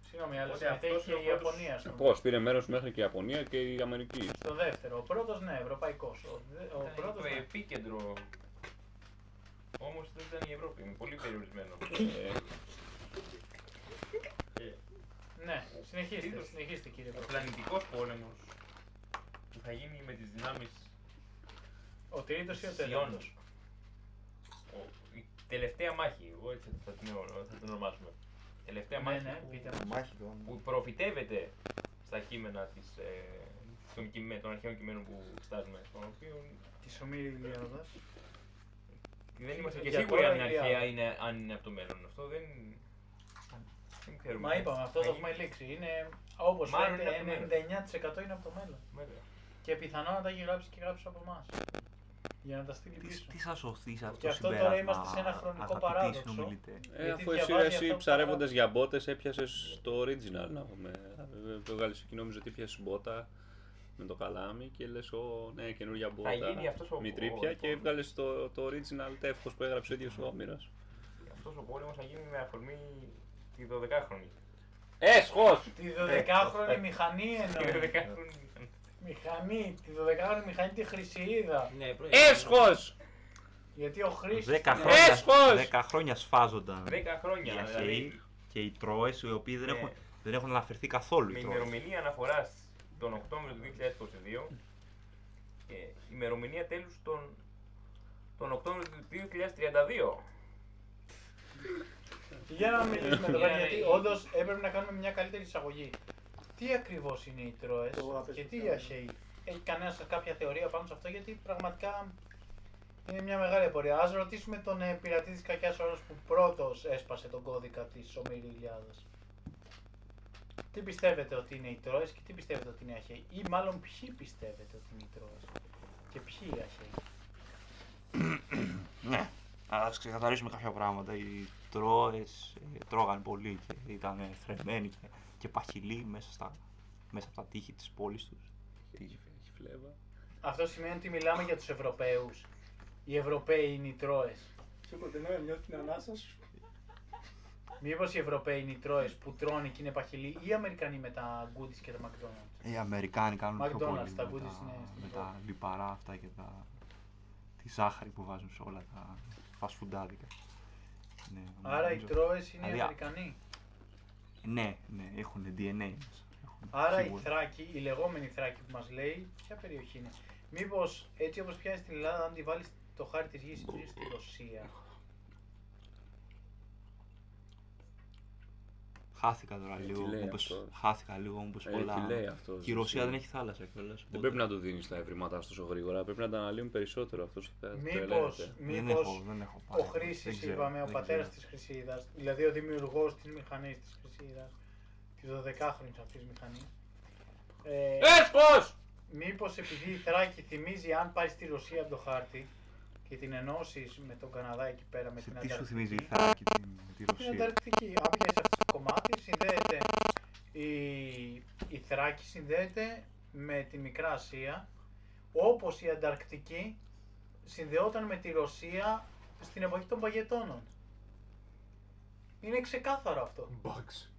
Συγγνώμη, αλλά Οπότε αυτός συμμετέχει είναι ο η πρώτος- Ιαπωνία στο, Πώς, πήρε μέρος μέχρι και η Ιαπωνία και η Αμερική. στο δεύτερο. Ο πρώτος ναι, ευρωπαϊκός. Ο, δε- ο Ήταν πρώτος το ναι. επίκεντρο. Όμως δεν ήταν η Ευρώπη, είναι πολύ περιορισμένο. Ε, Και Ναι, συνεχίστε, Είδος. συνεχίστε κύριε ο Προφήτη. πλανητικός πόλεμος που θα γίνει με τις δυνάμεις Ο τρίτος ή ο Σιών. τέταρτος. Ο- η τελευταία μάχη, εγώ έτσι θα την, θα την ονομάσουμε. Τελευταία Ναι, μάχη ναι, που, πείτε μας. Μάχη το που προφητεύεται στα κείμενα της, ε, των, κειμέ- των αρχαίων κειμένων που εξετάζουμε, των οποίων Της Ομήρη Ηλιάδας. δεν είμαστε και Για σίγουροι τώρα αν είναι Ηλιάδα. αρχαία είναι, αν είναι από το μέλλον. Αυτό δεν, δεν ξέρουμε. Μα είπαμε, αυτός Θα το έχουμε γίνει- λήξει. Είναι, όπως Μάλλον φαίνεται, είναι από το μέλλον. 99% είναι από το μέλλον. Βέβαια. Και πιθανόν να τα έχει γράψει και γράψει από εμάς. Για να τα στείλει Τι, πίσω. τι σας σωθεί σε αυτό Και το αυτό τώρα συμπέρασμα, είμαστε σε ένα χρονικό αγαπητοί παράδοξο. συνομιλητές; ε, Γιατί αφού εσύ, διαβάζει εσύ αυτό που ψαρεύοντας παράγει. για μπότε, έπιασες το original. Να πούμε. Έβγαλε εκεί, νόμιζε ότι πιάσει μπότα με το καλάμι και λες: Ω, ναι, καινούργια μπότα. γίνει αυτός ο- Μη ο- τρίπια ο- και έβγαλε το, το original τεύχος που έγραψε ο ίδιος ο Όμηρα. Αυτός ο πόλεμος θα γίνει με αφορμή τη 12χρονη. Έσχος! Τη 12χρονη μηχανή Τη εννοεί. 12χρονη. Μηχανή, τη 12χρονη μηχανή τη Χρυσιίδα. Ναι, προ- Έσχος! Γιατί ο Χρήστος... Δέκα την- χρόνια, Έσχος! δέκα χρόνια σφάζονταν 10 χρόνια. οι αρχαίοι Δηλαδή, και οι Τρόες, οι οποίοι δεν, Ναι. έχουν, δεν έχουν αναφερθεί καθόλου με οι Τρόες. ημερομηνία αναφοράς τον Οκτώβριο του 2022 και ημερομηνία τέλους τον, τον Οκτώβριο του 2032. Για να μιλήσουμε εδώ Για πέρα, να- γιατί όντως έπρεπε να κάνουμε μια καλύτερη εισαγωγή. Τι ακριβώς είναι οι Τρόε Το και απαιτητικό. τι οι Αχαίοι. Έχει κανένας σας κάποια θεωρία πάνω σε αυτό, γιατί πραγματικά είναι μια μεγάλη απορία. Α ρωτήσουμε τον ε, πειρατή τη κακιάς ώρας που πρώτος έσπασε τον κώδικα της Ομήρη Ηλιάδα. Τι πιστεύετε ότι είναι οι Τρόε και τι πιστεύετε ότι είναι οι Αχαίοι; Ή μάλλον ποιοι πιστεύετε ότι είναι οι Τρόε και ποιοι οι Αχαίοι; [coughs] Ναι. Α ξεκαθαρίσουμε κάποια πράγματα. Οι Τρόες ε, τρώγαν πολύ και ήταν θρεμμένοι και, και παχυλοί μέσα, στα, μέσα από τα τείχη της πόλης τους. Έχει φλέβα. Αυτό σημαίνει ότι μιλάμε για τους Ευρωπαίους. Οι Ευρωπαίοι είναι οι Τρόες. Σε προτείνω νιώθει την ανάσα σου. Μήπως οι Ευρωπαίοι είναι οι Τρόες που τρώνε και είναι παχυλοί ή οι Αμερικανοί με τα goodies και τα McDonald's; Οι Αμερικάνοι κάνουν πιο McDonald's, πολύ τα με, goodies τα, είναι στην με πόλη. τα λιπαρά αυτά και τα, τη ζάχαρη που βάζουν σε όλα τα φασφουντάδικα. Ναι, Άρα οι νομίζω- Τρόες είναι οι Δηλαδή, Αμερικανοί. Ναι, ναι, έχουν DNA μέσα. Έχουν, Άρα η σίγουρα. Θράκη, η λεγόμενη Θράκη που μας λέει, ποια περιοχή είναι. Μήπως έτσι όπως πιάνεις στην Ελλάδα, αν τη βάλεις το χάρτη της γης, είναι στη Ρωσία. Χάθηκα τώρα Ε, τι λίγο, λέει όπως, αυτός; χάθηκα λίγο όπως Ε, πολλά. τι λέει αυτός. Και η Ρωσία δεν έχει θάλασσα κιόλας. Δεν πρέπει να του δίνεις τα ευρήματά σου τόσο γρήγορα. Πρέπει να τα αναλύουν περισσότερο. Αυτός Μήπως, Δεν μήπως έχω, δεν έχω πάει. ο δεν Χρήσης, ξέρω, είπαμε, ο δεν πατέρας ξέρω. της Χρυσίδας, δηλαδή ο δημιουργός της μηχανής της Χρυσίδας, της 12χρονης αυτής μηχανής, ε, Έσχος! Μήπως επειδή η Θράκη θυμίζει αν πάρει τη Ρωσία από το χάρτη και την ενώσεις με τον Καναδά εκεί πέρα με Σε την τι σου Ανταρκτική. θυμίζει η Θράκη την, με τη Την Ρωσία; Ανταρκτική. Αν πιάσει αυτό το κομμάτι, συνδέεται η, η Θράκη συνδέεται με τη Μικρά Ασία, όπως η Ανταρκτική συνδεόταν με τη Ρωσία στην εποχή των Παγετώνων. Είναι ξεκάθαρο αυτό. Bugs.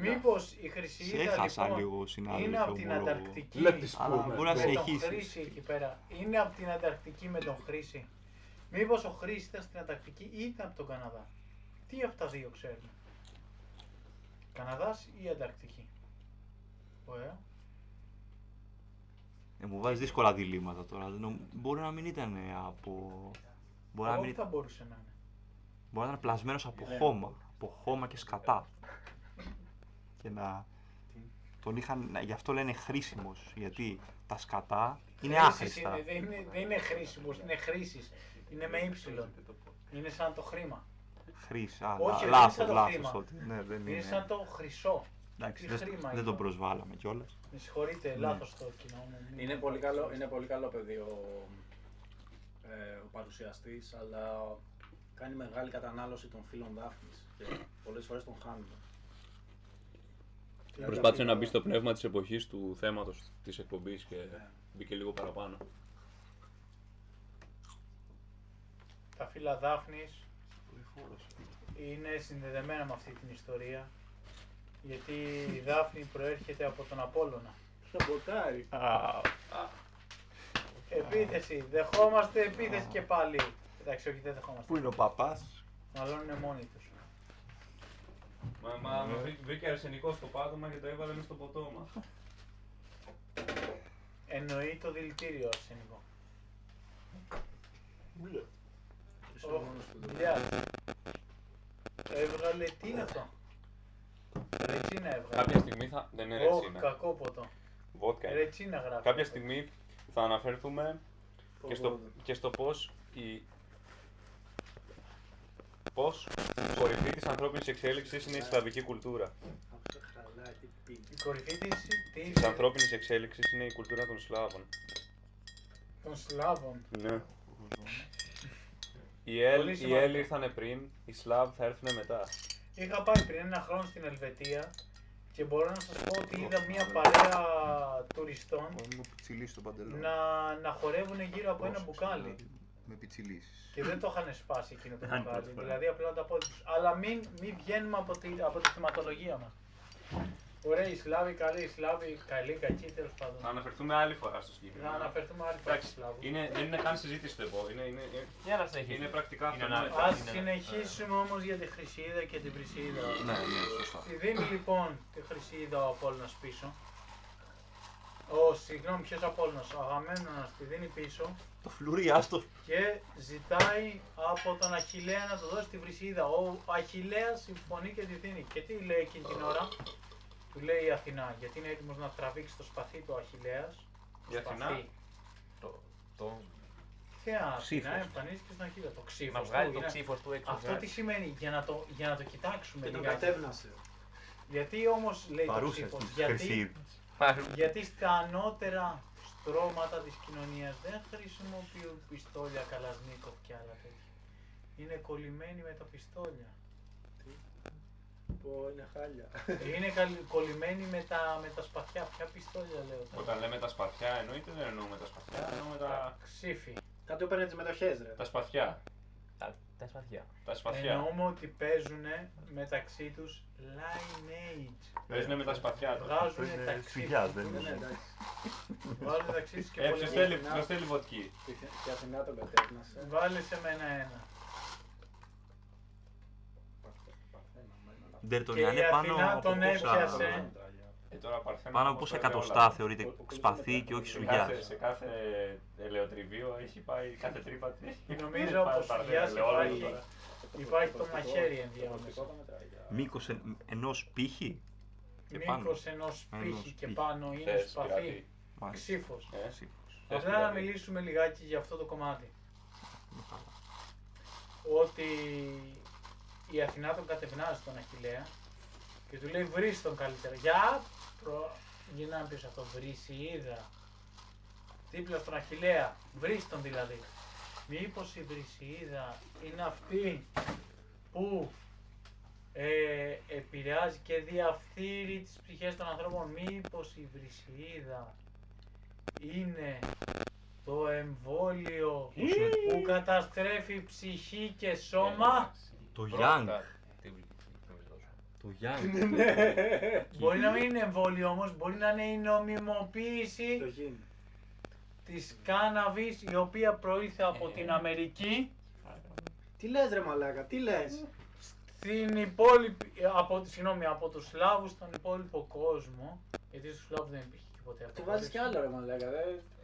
Μήπως η Χρυσή Σε Ida, έχασα λοιπόν, λίγο, συνάδελφε. είναι από την μπορώ- Ανταρκτική Let this Αλλά πούμε. μπορεί να με σε τον ηχήσεις. Χρήση εκεί πέρα. Είναι από την Ανταρκτική με τον Χρήση. Μήπως ο Χρήση ήταν στην Ανταρκτική ή ήταν από τον Καναδά. Τι από τα δύο ξέρουμε. Καναδάς ή Ανταρκτική. Ωραία. Ε, μου βάζεις δύσκολα διλήμματα τώρα. Δεν νομ- Μπορεί να μην ήταν από. Μπορεί να μην Όχι ήταν, θα μπορούσε να είναι. μπορεί να είναι πλασμένος από Ναι. χώμα. Από χώμα και σκατά. Και να. Τον είχαν, να- γι' αυτό λένε χρήσιμος. Γιατί τα σκατά είναι Χρήσης άχρηστα. Είναι, δεν, είναι, δεν είναι χρήσιμος, είναι χρήσης. Είναι με ύψιλον. Είναι σαν το χρήμα. Χρήση. Α, Όχι, λα- δεν είναι λάθος, σαν το λάθος χρήμα. τότε. Ναι, δεν Είναι είναι. σαν το χρυσό. Εντάξει, Τι δεν, χρήμα δεν είναι τον αυτό. προσβάλαμε κιόλας. Με συγχωρείτε, Ναι. λάθος το κοινό μου. Είναι πολύ καλό, είναι πολύ καλό παιδί ο, ε, ο παρουσιαστής, αλλά κάνει μεγάλη κατανάλωση των φίλων Δάφνης και πολλές φορές τον χάνουμε. Δηλαδή, Προσπάθησε αυτή- να μπει στο πνεύμα της εποχής του θέματος της εκπομπής και Ναι. μπήκε λίγο παραπάνω. Τα φύλλα Δάφνης είναι συνδεδεμένα με αυτή την ιστορία. Γιατί η Δάφνη προέρχεται από τον Απόλλωνα. Σαμποτάρι. Επίθεση, δεχόμαστε επίθεση και πάλι. Εντάξει, όχι δεν δεχόμαστε. Πού είναι ο παπάς; Μάλλον είναι μόνοι τους. Μα, μα με βρή- βρήκε αρσενικό στο πάτωμα και το έβαλε μες στο ποτόμα. Εννοεί το δηλητήριο αρσενικό. Ω, Μιλιάς. Έβγαλε, τι είναι αυτό; Ρετσίνα έβγαλε. Κάποια στιγμή θα. Δεν είναι Ω, ρετσίνα. κακό ποτό. Βότκα είναι. Ρετσίνα γράφει. Κάποια στιγμή θα αναφερθούμε και στο, και στο πώς η... Πώς η κορυφή της ανθρώπινης εξέλιξης είναι η σλαβική κουλτούρα. Η κορυφή της, της, Της ανθρώπινης εξέλιξης είναι η κουλτούρα των Σλάβων. των Σλάβων. Ναι. [laughs] Οι Έλ, Πολύ οι σημαντικό. Έλ ήρθανε πριν, οι Σλάβ θα έρθουν μετά. Είχα πάει πριν ένα χρόνο στην Ελβετία και μπορώ να σας πω ότι είδα μια παρέα τουριστών Μου πιτσιλί στο παντελόνι. να, να χορεύουν γύρω από ένα μπουκάλι. Με πιτσιλίσεις. Και δεν το είχαν σπάσει εκείνο το Αν μπουκάλι. πρώτη φορά. Δηλαδή απλά τα πόδια τους. Αλλά μην, μην βγαίνουμε από τη, από τη θεματολογία μας. Ωραία, οι Σλάβοι καλοί, οι Σλάβοι καλοί, κακοί τέλος Θα πάντων. αναφερθούμε άλλη φορά στο Να συγκεκριμένο. αναφερθούμε άλλη φορά Εντάξει, στους Σλάβους. είναι, δεν είναι καν συζήτηση το επόμενο. Είναι, είναι, είναι, Για να συνεχίσουμε. είναι πρακτικά Είναι αυτονόητο. ανάλογο. Ας είναι- συνεχίσουμε όμως για τη Χρυσίδα και την Βρυσίδα. Ναι, ναι, σωστά. Τη δίνει λοιπόν τη Χρυσίδα ο Απόλλωνας πίσω. Ο, συγγνώμη, ποιος Απόλλωνας, ο Αγαμέμνονας τη δίνει πίσω Το φλουρί, άστο. και ζητάει από τον Αχιλέα να του δώσει τη Βρυσίδα. Ο Αχιλέας συμφωνεί και τη δίνει. Και τι λέει εκείνη την ώρα, του λέει η Αθηνά, γιατί είναι έτοιμος να τραβήξει το σπαθί του Αχιλέας. Η Αθηνά; Σπαθί. Το, το, Ποια Αθηνά Ξύφος. εμφανίστηκες στην Αχίλα, το ξύφος να του, βγάλει το είναι- ξύφος του έξω. Αυτό τι σημαίνει, για να το, για να το κοιτάξουμε Και τον λιγάκι. κατέβνασε. Γιατί όμως λέει το Παρούσε ξύφος, της γιατί, χρυσή. γιατί στα ανώτερα στρώματα της κοινωνίας δεν χρησιμοποιούν πιστόλια, καλασνίκοφ και άλλα τέτοια. Είναι κολλημένοι με τα πιστόλια. Πω, είναι χάλια. Είναι καλ- κολλημένοι με τα, με τα σπαθιά. Ποια πιστόλια λέω τώρα; Όταν λέμε τα σπαθιά, εννοείται δεν εννοούμε τα σπαθιά, εννοούμε τα, Ξύφι. Κάτι έπαιρνε τις μετοχές ρε. τα σπαθιά. Τα, τα σπαθιά. Τα σπαθιά. Εννοούμε ότι παίζουν μεταξύ τους lineage. Παίζουν με τα σπαθιά τους. Βγάζουν είναι τα ξυλιάς, ξύφη. δεν Ναι, είναι. εντάξει. Βγάζουν μεταξύ τους και Ε, ποιος πολεμούν. θέλει, ποιος θέλει βοτκή. Και- Και Αθηνά τον κατέβνασε. Βάλε σε μένα ένα. Ντερτονιάνε Και η πάνω Αθηνά από τον πόσα, έπιασε. Ε, τώρα παρθένα πάνω από όμως πόσα βέβαια εκατοστά όλα. θεωρείται σπαθί και όχι Σε σουγιά. κάθε, σε κάθε ελαιοτριβείο έχει πάει κάθε τρύπα της. Νομίζω Πάει πως παρθένα σουγιάς ελαιόλαδο υπάρχει, τώρα. υπάρχει το μαχαίρι ενδιάμεσα. Μήκος ενός πύχη. και πάνω. Μήκος ενός Ενός πύχη και πύχη. πάνω είναι Θες, σπαθί. πειρατή. Μάλιστα. Ξύφος. Ε, Σύμφωνος. θες, Απλά να πειρατή. μιλήσουμε λιγάκι για αυτό το κομμάτι. Είναι καλά. Ότι η Αθηνά τον κατευνάζει τον Αχιλέα και του λέει βρεις τον καλύτερα. Για προ... Γυρνάμε πίσω αυτό. Βρυσιίδα. Δίπλα στον Αχιλέα. Βρεις τον δηλαδή. Μήπως η Βρυσιίδα είναι αυτή που ε, επηρεάζει και διαφθείρει τις ψυχές των ανθρώπων. Μήπως η Βρυσιίδα είναι το εμβόλιο που καταστρέφει ψυχή και σώμα; Το Πρώτα, Young. τι νομίζω. Το Young. Μπορεί να μην είναι εμβόλιο όμως, μπορεί να είναι η νομιμοποίηση Το γίνει. της κάναβης η οποία προήλθε από την Αμερική Τι λες ρε μαλάκα, τι λες; στην υπόλοιπη, από, συγγνώμη, από τους Σλάβους στον υπόλοιπο κόσμο, γιατί στους Σλάβους δεν υπήρχε και ποτέ αυτό. Του βάζεις κι άλλο ρε μαλάκα.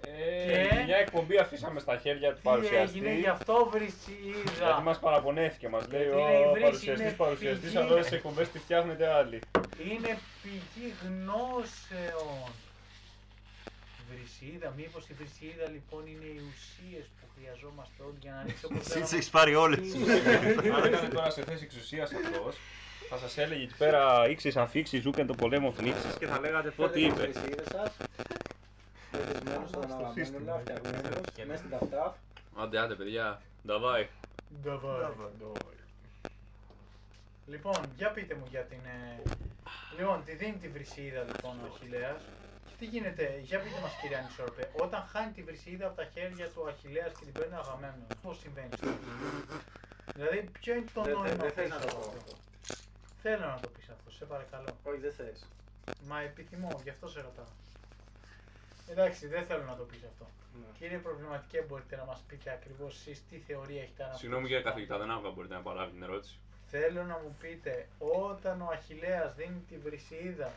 Δε. Ε, Και- Μια εκπομπή αφήσαμε στα χέρια του Τι παρουσιαστή. έγινε, γι' αυτό Γιατί βρυσίδα. μας παραπονέθηκε, μας λέει Γιατί λέει, ο βρύση παρουσιαστής είναι παρουσιαστής, πηγή. αλλά σε εκπομπές τις φτιάχνετε άλλοι. Είναι πηγή γνώσεων. Βρυσίδα, μήπως η βρυσίδα λοιπόν είναι οι ουσίες που χρειαζόμαστε όλοι για να ρίξει όπως Εσύ τις λέγαμε. έχεις πάρει όλες. Αν ήταν τώρα σε θέση εξουσίας αυτό, θα σας έλεγε εκεί πέρα ήξεις αφήξει, ζούκεν το πολέμο θλίψη και θα λέγατε πω τι είπε. Θέλετε τις βρυσίδες σας. Δεδεσμένος στον αναλαμβάνουλα, φτιαγμένος, μέσα στην ταυτά. Άντε, άντε, παιδιά. Νταβάι. Νταβάι. Λοιπόν, για πείτε μου για την... ε, Λοιπόν, τη δίνει τη βρυσίδα λοιπόν ο Αχιλέας. Και τι γίνεται, για πείτε μας κύριε Ανισόρπε, όταν χάνει τη βρυσίδα από τα χέρια του Αχιλέας και την παίρνει ο Αγαμέμνων, πώς συμβαίνει αυτό; Δηλαδή, ποιο είναι το Δεν- νόημα Δεν θες πίσω να το από πω αυτό. αυτό. Θέλω να το πεις αυτό, σε παρακαλώ. Όχι, δεν θες. Μα επιθυμώ, γι' αυτό σε ρωτάω. Εντάξει, δεν θέλω να το πεις αυτό. Ναι. Κύριε Προβληματικέ, μπορείτε να μας πείτε ακριβώς εσείς τι θεωρία έχετε αναπτύξει. Συγγνώμη κύριε καθηγητά, δεν άκουγα, μπορείτε να παράβει την ερώτηση. Θέλω να μου πείτε, όταν ο Αχιλέας δίνει τη βρυσίδα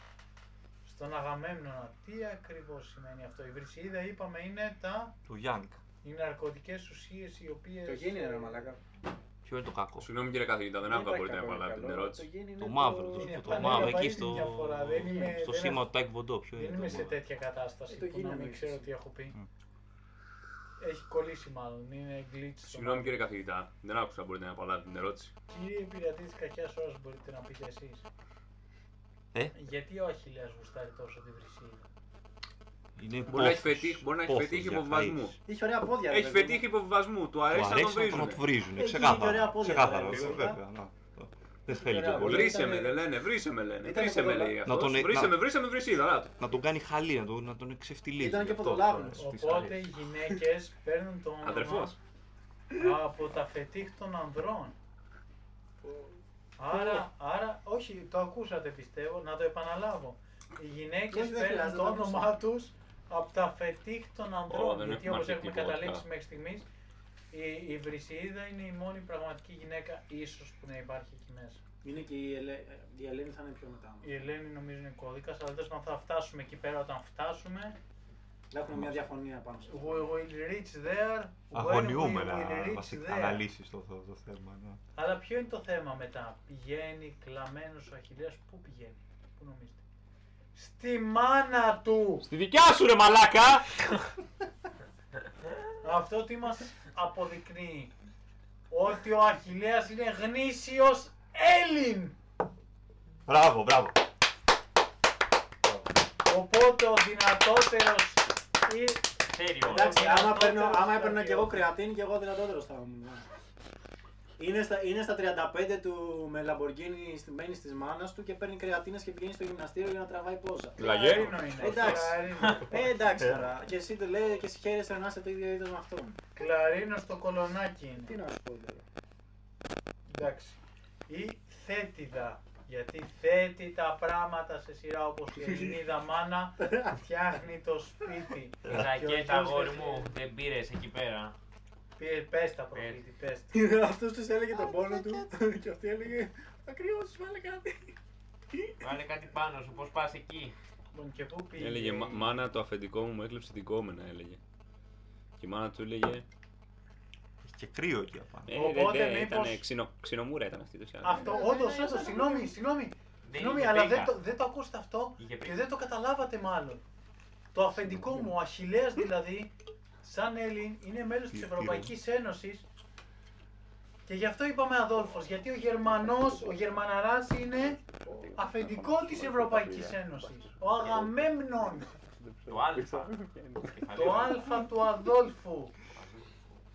στον Αγαμέμνονα, τι ακριβώς σημαίνει αυτό; Η βρυσίδα είπαμε είναι τα Του Γιάνγκ. οι ναρκωτικές ουσίες οι οποίες... Το γίνει ρε μαλάκα. Ποιο είναι το κακό; Συγγνώμη κύριε καθηγητά, δεν Δεν άκουγα, υπάρχει μπορείτε να κακό ή παραλάβετε την καλό. ερώτηση. Το γίνει Το είναι μαύρο, το, Είναι το πανέλα μαύρο εκεί παρήτη στο, μια φορά, δεν είμαι- στο δεν σήμα έχω- του Τάικ Βοντό. Ποιο Δεν είναι είμαι το σε μαύρο. τέτοια κατάσταση Ε, το που να γίνει μην αμέσως. ξέρω τι έχω πει. Μμ. Έχει κολλήσει μάλλον, είναι glitch. στο Συγγνώμη μάτι. κύριε καθηγητά, δεν άκουσα, μπορείτε να παραλάβετε την ερώτηση. Κύριε πειρατή της κακιάς ώρας μπορείτε να πείτε εσείς. Ε; Γιατί ο Αχιλέας γουστάρει τόσο τη βρυσίδα; Είναι Μπορεί να έχει πόθος. φετίχ- μπορεί να έχει Πόθος φετίχει για υποβιβασμού. χαΐς. Είχε ωραία πόδια. ρε Έχει παιδί μου. φετίχει υποβιβασμού, του Του αρέσει να τον αρέσει να βρίζουν. τον βρίζουν. Έχει και ωραία Ξεκάθαρα. πόδια, Ξεκάθαρα. ρε, αυτό, βέβαια. Βέβαια. να. Δεν θέλει και ωραία πολύ. πόδια. Βρίσε με, Ήτανε- λένε, βρίσε με, λένε. Ήτανε Βρίσε με, ποδολά- λέει Να αυτός. τον- Βρίσε να- με, βρίσε με, βρυσίδα, να το. Να τον κάνει χαλί, να τον, να τον εξευτυλίζει. Ήταν και Αυτό ποδολάβρος. τώρα, στις Οπότε οι αρέσει. γυναίκες παίρνουν το [laughs] όνομα Αδερφός. από τα φετίχ των ανδρών. Άρα, άρα, όχι, το ακούσατε πιστεύω, να το επαναλάβω. Οι γυναίκες Όχι, δεν παίρνουν χρειάζεται το να το όνομά τους από τα φετίχ των ανδρών. δεν γιατί έχουμε όπως αρχική έχουμε podcast. καταλήξει μέχρι στιγμής, η, η Βρυσίδα είναι η μόνη πραγματική γυναίκα ίσως που να υπάρχει εκεί μέσα. Είναι και η, Ελέ... η Ελένη θα είναι πιο μετά. Η Ελένη νομίζω είναι κώδικας, αλλά τέλος πάντων θα φτάσουμε εκεί πέρα όταν φτάσουμε. Να έχουμε μια διαφωνία πάνω σε αυτό. We will reach there; when Αγωνιούμενα we will reach βασικά there; αναλύσεις το, το, το θέμα. ναι. Αλλά ποιο είναι το θέμα μετά; Πηγαίνει κλαμμένος ο Αχιλέας. Πού πηγαίνει; Πού νομίζετε; Στη μάνα του. Στη δικιά σου ρε μαλάκα! Αυτό τι μας αποδεικνύει. Ότι ο Αχιλέας είναι γνήσιος Έλλην. Μπράβο, μπράβο. Οπότε ο δυνατότερος ή- Θέριο. Εντάξει, άμα, δυνατότερος παίρνω, άμα έπαιρνα και εγώ στρατιώτης. κρεατίνη και εγώ δυνατότερος θα ήμουν. Είναι στα, είναι στα 35 του με Λαμπορκίνη στημένη τη μάνας του και παίρνει κρεατίνες και πηγαίνει στο γυμναστήριο για να τραβάει πόζα. Λαγέρο. Κλαρίνο είναι. Εντάξει. Κλαρίνος. Ε, εντάξει τώρα. Και εσύ το λέει και εσύ χαίρεσαι να είσαι το ίδιο είδος με αυτόν. Κλαρίνος στο κολονάκι Τι είναι. να σου πω τώρα. Εντάξει. Ή θέτιδα. Γιατί θέτει τα πράγματα σε σειρά όπως η Ελληνίδα μάνα [laughs] φτιάχνει το σπίτι. Η ρακέτα, αγόρι μου, δεν πήρες εκεί πέρα. Πε- Πες τα προφήτη, πες τα. Αυτό του έλεγε τον πόνο του και αυτή έλεγε Θα κρυώσει, βάλε κάτι. Βάλε κάτι πάνω σου, πώ πα εκεί. Λοιπόν, και πού πήγε. Έλεγε «Μα- μάνα το αφεντικό μου μου έκλεψε την κόμενα, έλεγε. Και η μάνα του έλεγε. Έχει και κρύο εκεί απάνω. Ε, Οπότε δεν, δεν, μήπως- ήταν ξινο, ξινομούρα ήταν αυτή το Αυτό, όντω, όντω, συγγνώμη, συγγνώμη. Συγγνώμη, είχε αλλά πρίκα. δεν το, δεν το ακούσατε αυτό Είχε και πρίκα. δεν το καταλάβατε μάλλον. Το αφεντικό μου, ο Αχιλέας δηλαδή, σαν Έλλην, είναι μέλος της Τι- Ευρωπαϊκής Ένωσης και γι' αυτό είπαμε Αδόλφος, γιατί ο Γερμανός, ο Γερμαναράς είναι αφεντικό της Ευρωπαϊκής Ένωσης. Ο Αγαμέμνων, Το άλφα. το α του Αδόλφου.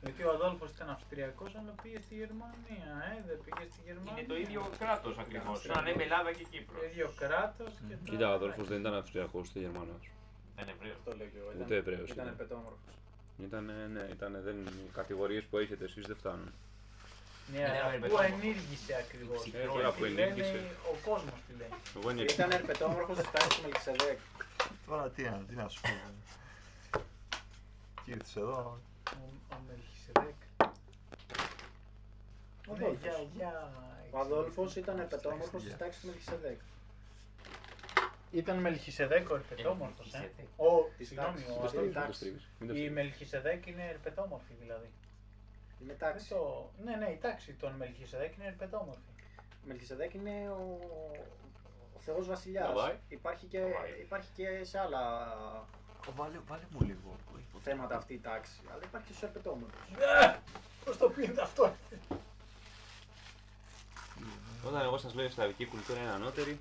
Γιατί ο Αδόλφος ήταν Αυστριακός, αλλά πήγε στη Γερμανία, ε, δεν πήγε στη Γερμανία. Είναι το ίδιο κράτος ακριβώς. Σαν να λέμε Ελλάδα και Κύπρος. Το ίδιο κράτος και τα- Κοίτα, ο Αδόλφος δεν ήταν Αυστριακός ούτε Γερμανός. Δεν Εβραίος. Αυτό λέω και εγώ. Ούτε Εβραίος Ήταν ήταν. πετόμορφος. Ήταν, ναι, ήταν, δεν, οι κατηγορίες που έχετε εσείς δεν φτάνουν. Ναι, Δεν αλλά είναι πού πετώμορφος. ενήργησε ακριβώς. Ε, Γιατί τώρα που λένε ενήργησε. Ο κόσμος τι λέει. Εγώ είναι Ήταν ερπετόμορφο τη τάξη του Μελισεδέκ. Τώρα τι, να- τι να σου πω. Τι ήρθες εδώ. Ο, ο Μελχισεδέκ. Ο Ναι, Αδόλφος. για, για... Ο Αδόλφος ήταν επετόμορφο Στα τη εξηγιά. τάξη του Μελχισεδέκ. Ήταν Μελχισεδέκ ο ερπετόμορφος, ε. Μελχισεδέκ. Ο, Της συγγνώμη, τάξης, ο της Αδόλφος. Μην το τάξης. στρίβεις. Μην το Η στρίβεις. Μελχισεδέκ είναι ερπετόμορφη δηλαδή. Είναι Δεν τάξη. το... Ναι, ναι, η τάξη των Μελχισεδέκ είναι ερπετόμορφη. Ο Μελχισεδέκ είναι ο, ο Θεός Βασιλιάς. Τραβάει. Υπάρχει, και, Τραβάει. υπάρχει και σε άλλα Βάλε, βάλε μου λίγο. θέματα αυτή η τάξη. Αλλά υπάρχει και στους ερπετόμορφους. Πώς το πίνετε αυτό. Όταν εγώ σας λέω η σλαβική κουλτούρα είναι ανώτερη,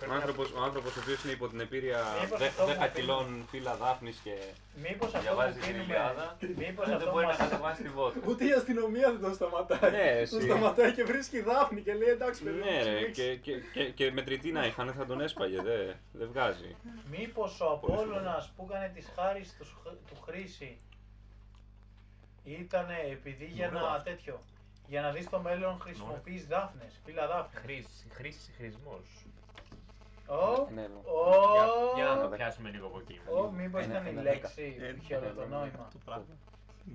ο Πρέπει να- άνθρωπος, ο άνθρωπος ο οποίος είναι υπό την επίρρεια Μήπως δε- αυτό 10 που κιλών φύλλα δάφνης και Μήπως αυτό διαβάζει που την πίνουμε... Ιλιάδα, Μήπως δεν αυτό μπορεί να μας... κατεβάσει τη βότκα. Ούτε η αστυνομία δεν τον σταματάει. Ναι, εσύ. Τον σταματάει και βρίσκει δάφνη και λέει εντάξει παιδί. Ναι μου, ρε, σφίξε». και, και, και, και μετρητή να είχαν θα τον έσπαγε, δεν δε βγάζει. Μήπως ο Πολύ Απόλλωνας που έκανε τις χάρης τους, Σχ- του Χρήση ήταν επειδή για Ωραίο να αυτό. τέτοιο, για να δεις το μέλλον χρησιμοποιείς δάφνες, φύλλα δάφνες. Χρήση, χρήση, χρησμός. Ω, Ναι, ναι. ω, Για, για να το πιάσουμε λίγο από εκεί. ω, μήπως Ένα- ήταν η ένα λέξη δέκα. που είχε όλο το Ένα- νόημα. το πράγμα.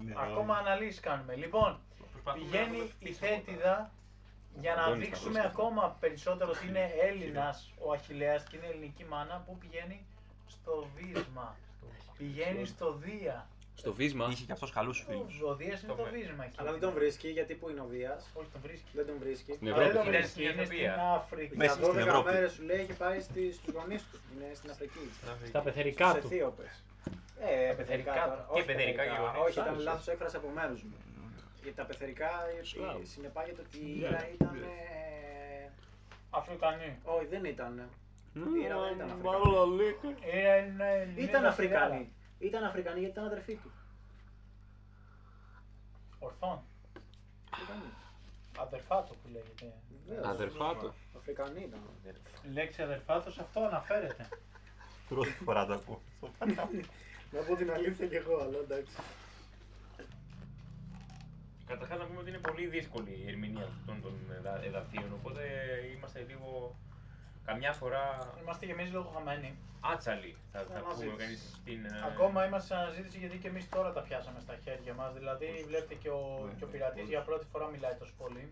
Ναι, Ακόμα αναλύσεις κάνουμε. Λοιπόν, Προσπαθούμε να πηγαίνει το η πείσουμε από Θέτιδα για να Αντώνης δείξουμε Παυλός. ακόμα περισσότερο ότι είναι Έλληνας ο Αχιλέας και είναι ελληνική μάνα που πηγαίνει στο βίσμα. Πηγαίνει στο Δία. Στο βίσμα, Είχε και αυτός καλούς φίλους. Ο Δίας είναι Το το με- βίσμα εκεί. Αλλά δεν τον βρίσκει γιατί που είναι ο Δία. Όχι, τον βρίσκει. Δεν τον βρίσκει. στην Αλλά δεν Ευρώπη. τον Είναι βρίσκει, στην είναι στην Αιθιοπία. Αφρική. Μέσα Για στην 12 Ευρώπη. μέρες σου λέει έχει πάει στις- στους γονείς του. Είναι στην Αφρική. εκεί. Στα πεθερικά Στους του. Αιθίωπες. Ε, πεθερικά πεθερικά. του. τώρα. Και Όχι πεθερικά πεθερικά. γεγονός. Όχι, ήταν Άλλος. λάθος έκφραση από μέρους μου. Γιατί τα πεθερικά ε, Σλάβ. συνεπάγεται ότι η Ναι. Ήρα ήταν. ε, Αφρικανή. Όχι, δεν ήταν. Ήρα δεν ήταν Είναι, είναι, Ήταν είναι Αφρικανή. Ήταν Αφρικανή γιατί ήταν αδερφή του. Ορθόν. Αφρικανή. Αδερφά του που λέγεται. Βεβαίως. Αδερφά του. Αφρικανή ήταν. Η λέξη αδερφά του σε αυτό αναφέρεται. [laughs] Πρώτη φορά το ακούω. Να πω την αλήθεια κι εγώ, αλλά εντάξει. Καταρχάς να πούμε ότι είναι πολύ δύσκολη η ερμηνεία αυτών των εδα- εδαφείων, οπότε είμαστε λίγο καμιά φορά Είμαστε και εμείς λίγο χαμένοι. άτσαλοι, θα, θα Αναζήτηση. πούμε κανείς στην... ε, Ακόμα είμαστε σε αναζήτηση γιατί και εμείς τώρα τα πιάσαμε στα χέρια μας. Δηλαδή, βλέπετε και ο, Ναι, και ο ναι, πειρατής πολύ. για πρώτη φορά μιλάει τόσο πολύ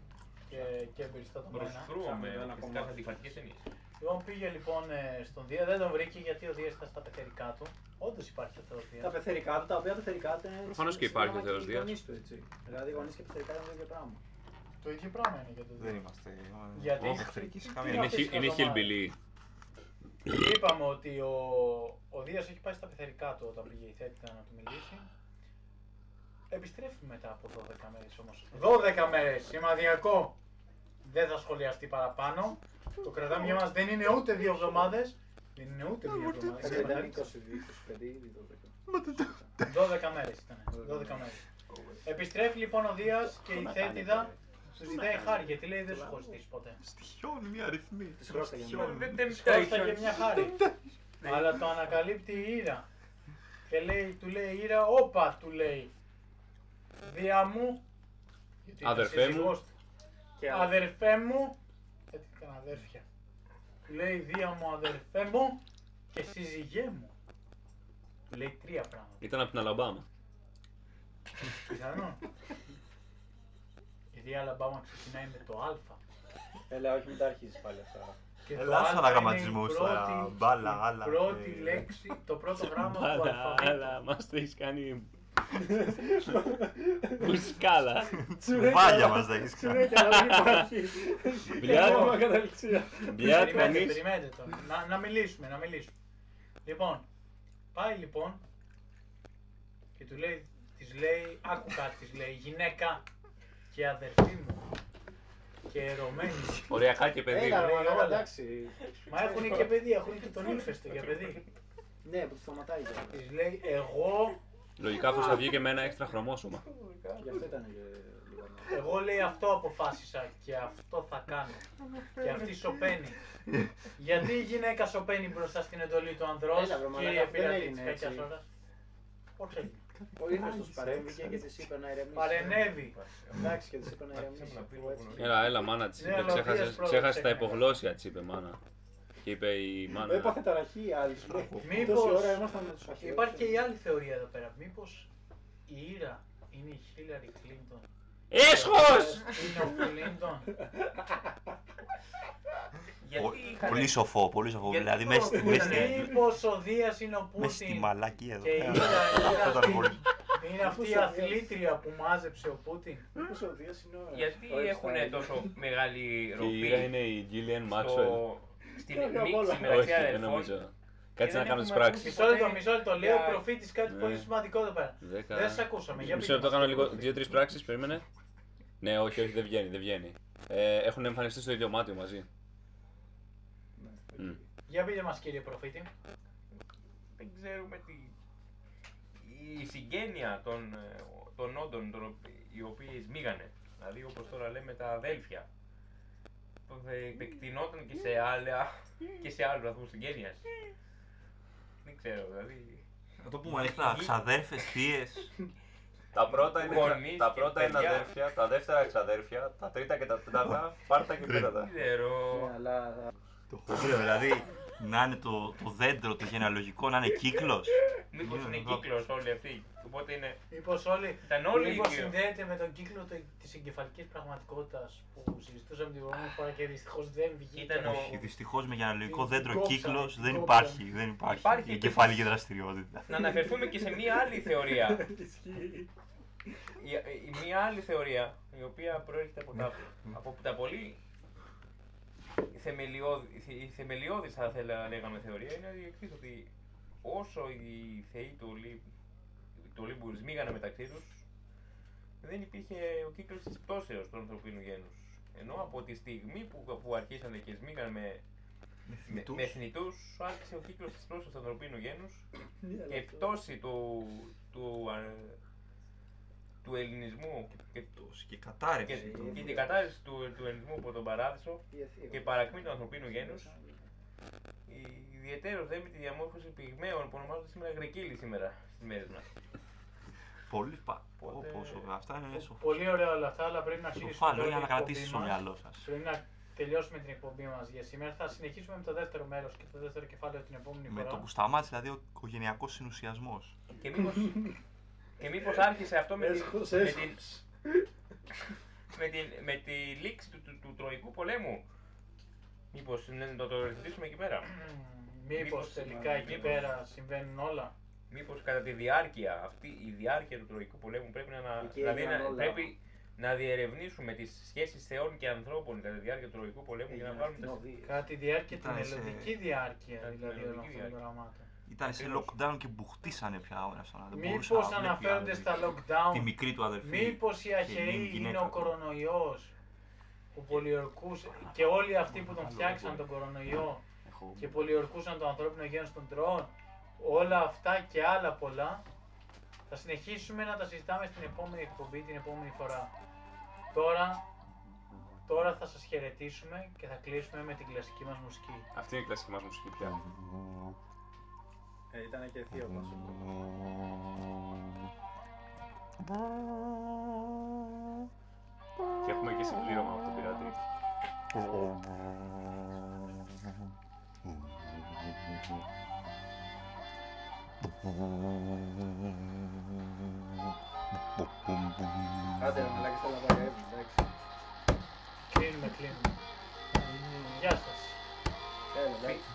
και, και εμπεριστατωμένα. Προσφρούμε Ψάχνουμε ένα φυσικά κομμάτι. σε αντιφατικές ταινίες. Λοιπόν, πήγε λοιπόν ε, στον Δία, δεν τον βρήκε γιατί ο Δίας ήταν στα πεθερικά του. Όντως υπάρχει ο Θεός Τα Δία. πεθερικά του, τα οποία πεθερικά του είναι. Προφανώς και συν- υπάρχει ο σύντομα Θεός και οι Δίας. γονείς του, έτσι. Δηλαδή, οι γονείς και πεθερικά είναι το ίδιο πράγμα. Το ίδιο πράγμα είναι για τον Δεν Δία. είμαστε. Γιατί; Όχι εχθρική σε Είναι καμία Είναι, αυτές χι- τις είναι εβδομάδες. hillbilly. Είπαμε ότι ο, ο Δίας έχει πάει στα πεθερικά του όταν πήγε η Θέτητα να του μιλήσει. Επιστρέφει μετά από 12 μέρες όμως. 12 μέρες, σημαδιακό. Δεν θα σχολιαστεί παραπάνω. Το κρατάμε για μας δεν είναι ούτε δύο εβδομάδες. Δεν είναι ούτε δύο εβδομάδες. Δεν ήταν Είναι 20, 25 ήδη 12. 12 μέρες ήταν. 12 μέρες. Επιστρέφει λοιπόν ο Δίας και η Θέτηδα του ζητάει χάρη γιατί λέει δεν σου έχω ζητήσει ποτέ. Στοιχιώνει μια αριθμή. Της χρώσταγε Στοιχιώνει. Δεν δεν Σκόσταγε μια χάρη. Αλλά το ανακαλύπτει η Ήρα. Και λέει, του λέει η Ήρα, όπα, του λέει. Δία μου. γιατί είναι Αδερφέ σύζυγός μου. του. Και Αδερφέ μου. Γιατί ήταν αδέρφια. Του λέει, Δία μου, αδερφέ μου και σύζυγέ μου. Του λέει τρία πράγματα. Ήταν από την Αλαμπάμα. Πιθανό. Γιατί η Αλαμπάμα ξεκινάει με το Α. Έλα, όχι, μην τα αρχίσει πάλι αυτά. Και Έλα, Α σαν είναι η αγραμματισμούς τώρα, πρώτη- μπάλα, η άλλα, Πρώτη ε, λέξη, το πρώτο γράμμα του Αλλά, αλφαβήτου. αλλά, μας το έχεις κάνει... Μπουσκάλα. Τσουβάλια μας τα έχεις κάνει. Συνέχεια, αλλά δεν υπάρχει. Μπλιάτ. Ακόμα καταληξία. Μπλιάτ Περιμένετε, κανείς. περιμένετε τώρα. Να, να μιλήσουμε, να μιλήσουμε. Λοιπόν, πάει λοιπόν και του λέει, της λέει, άκου κάτι, της λέει, γυναίκα και αδερφή μου και ερωμένη. Οριακά και παιδί. Έλα, λέει ρε, μαλάκα, όλα. εντάξει. Μα έχουν και παιδί, έχουν και τον ύφεστο για παιδί. Ναι, που τους σταματάει κιόλας. Της λέει, εγώ, Λογικά αυτός θα βγει και με ένα έξτρα χρωμόσωμα. Γι' αυτό ήταν και λίγο. να- εγώ λέει αυτό αποφάσισα και αυτό θα κάνω. Και αυτή σωπαίνει. Γιατί η γυναίκα σωπαίνει μπροστά στην εντολή του ανδρός, Έλα, βρε, μαλάκα, κύριε δεν πειρατή της έγινε κακιάς έτσι. Ώρας. Πώς έγινε. Ο ύφεστος παρέμβηκε και της είπε να ηρεμήσει. Παρενέβη. Εντάξει, και της είπε να ηρεμήσει. αφού έτσι. Έλα, έλα, μάνα της Ναι, είπε. αλλά ο Ξέχασες, Δίας πρώτα ξέχασε τα ξέχασε. υπογλώσια της είπε μάνα. Και είπε η μάνα. Έπαθε ταραχή η άλλη. Μήπως- Τόση ώρα ήμασταν με τους αρχαίους. Υπάρχει και η άλλη θεωρία εδώ πέρα. Μήπως η Ήρα είναι η Χίλαρη Κλίντον; Έσχος! Είναι ο Κλίντον. [laughs] [laughs] Γιατί Πο- είχαν... Πολύ σοφό, πολύ σοφό. Γιατί Δηλαδή το μέσα στη, μέσα ήτανε- στη, Μήπως ο Δίας είναι ο μέσα στη Πούτιν; μαλακία εδώ Και πέρα. ήταν- ήταν Αυτό ήταν αυτή- πολύ. Είναι αυτή η αθλήτρια που μάζεψε ο Πούτιν; Μήπως ο Δίας είναι ο- Γιατί ο έχουν Einstein. τόσο μεγάλη Και η Ήρα ροπή είναι η Gillian Maxwell. στο... στην Κάποια απ' όλα. μίξη Όχι, μεταξύ δεν αδελφών. νομίζω. Και Κάτσε να δεν κάνω τις έχουμε πράξεις. Μισό λεπτό, μισό λεπτό. Λέει ο Για- προφήτης κάτι Ναι. πολύ σημαντικό εδώ πέρα. Δέκα. Δεν σας ακούσαμε. Για Μισό πείτε λεπτό, μας. κάνω λίγο δύο-τρεις πράξεις. Περίμενε. Ναι, όχι, όχι, δεν βγαίνει, δεν βγαίνει. Ε, έχουν εμφανιστεί στο ίδιο μάτι μαζί. Ναι. Μμ. Για πείτε μας κύριε προφήτη. δεν ξέρουμε τι... η συγγένεια των, ε, των όντων των, οπ- οι οποίοι σμίγανε. Δηλαδή όπως τώρα λέμε τα αδέλφια. Το θα επεκτηνόταν και σε, άλλα, και σε άλλους βαθμούς συγγένειας. Δεν ξέρω, δηλαδή... Να το πούμε ανοιχτά. Ξαδέρφες, θείες. Τα πρώτα είναι, Γονείς τα και πρώτα είναι παιδιά. αδέρφια, τα δεύτερα εξαδέρφια, τα τρίτα και τα τέταρτα πάρτα και πέτατα. Δεν ξέρω... Ναι, αλλά Το χωρίο, δηλαδή να είναι το, το δέντρο, το γενεαλογικό, να είναι κύκλος. Μήπως Ναι, είναι εδώ. κύκλος όλοι αυτοί. Οπότε είναι... Μήπως όλοι, Ήταν όλοι μήπως ίδιο. συνδέεται με τον κύκλο το- της εγκεφαλικής πραγματικότητας που συζητούσαμε την προηγούμενη φορά και δυστυχώς δεν βγήκε. Ήταν ο- Όχι, δυστυχώς με γενεαλογικό Την δέντρο κόψαμε, κύκλος την δεν κόψαμε. υπάρχει. Δεν υπάρχει. Υπάρχει Η και- εγκεφαλική δραστηριότητα. Να αναφερθούμε και σε μία άλλη θεωρία. [laughs] η, η μία άλλη θεωρία, η οποία προέρχεται από τα, από τα πολύ θεμελιώδη, η θεμελιώδης θα θέλα, λέγαμε θεωρία, είναι η εξής, ότι όσο οι θεοί του, Ολύ, του Ολύμπου σμίγανε μεταξύ τους, δεν υπήρχε ο κύκλος της πτώσεως του ανθρωπίνου γένους. Ενώ από τη στιγμή που, που αρχίσανε και σμίγανε με, με, με θνητούς, άρχισε ο κύκλος της πτώσεως του ανθρωπίνου γένους και η πτώση του, του, α- του ελληνισμού και, Και και, κατάρρευση. και την κατάρρευση του, του ελληνισμού από τον παράδεισο και παρακμή του ανθρωπίνου γένους ιδιαίτερος δε με τη διαμόρφωση πυγμαίων που ονομάζονται σήμερα γρεκύλοι σήμερα στις μέρες μας. Πολύ πα. Οπότε- Όπως, αυτά είναι σοφό. Πολύ ωραία όλα αυτά, αλλά πρέπει να κλείσουμε Σοφά τώρα λόγια την να κρατήσει εκπομπή στο μας. μυαλό σας. Πρέπει να τελειώσουμε την εκπομπή μας για σήμερα. Θα συνεχίσουμε με το δεύτερο μέρος και το δεύτερο κεφάλαιο την επόμενη Με φορά. το που σταμάτησε δηλαδή ο οικογενειακό συνουσιασμός. Και μήπως, [laughs] και μήπως άρχισε αυτό με, την, Έσχος, με, έσχος. την, με, την, με τη λήξη του, του, του Τροϊκού πολέμου. Μήπως ναι, το, το ρυθμίσουμε εκεί πέρα. Μήπως Μήπως- τελικά εκεί μήπως- πέρα συμβαίνουν όλα. Μήπως κατά τη διάρκεια, αυτή η διάρκεια του Τροϊκού πολέμου πρέπει να, Εκεί δηλαδή, έγιναν να, όλα. πρέπει να διερευνήσουμε τις σχέσεις θεών και ανθρώπων κατά τη διάρκεια του Τροϊκού πολέμου για να βάλουμε τα, Κατά τη διάρκεια, την Ήταν σε- μελλοντική διάρκεια Κατά τη δηλαδή όλων μελλοντική αυτών των διάρκεια. πραγμάτων. Ήταν σε Ακριβώς. lockdown και μπουχτίσανε πια ο ένας τον άλλο. Δεν μπορούσε Μήπως να βλέπει αναφέρονται άλλο. στα Τη lockdown, μικρή του αδερφή. μήπως οι και αχαιοί γίνει είναι γυναίκα ο του. κορονοϊός που πολιορκούσε και όλοι αυτοί που τον φτιάξαν τον κορονοϊό Έχω- και πολιορκούσαν το ανθρώπινο γένος των τρώων, όλα αυτά και άλλα πολλά θα συνεχίσουμε να τα συζητάμε στην επόμενη εκπομπή την επόμενη φορά. Τώρα, τώρα θα σας χαιρετήσουμε και θα κλείσουμε με την κλασική μας μουσική. Αυτή είναι η κλασική μας μουσική πια. Ε, ήταν και θείο μας. Και έχουμε και συμπλήρωμα από τον πειρατή. Άντε, ρε μαλάκες, θέλω να πάω για ύπνο, εντάξει. Κλείνουμε, κλείνουμε. Γεια σας. Έλα, εντάξει.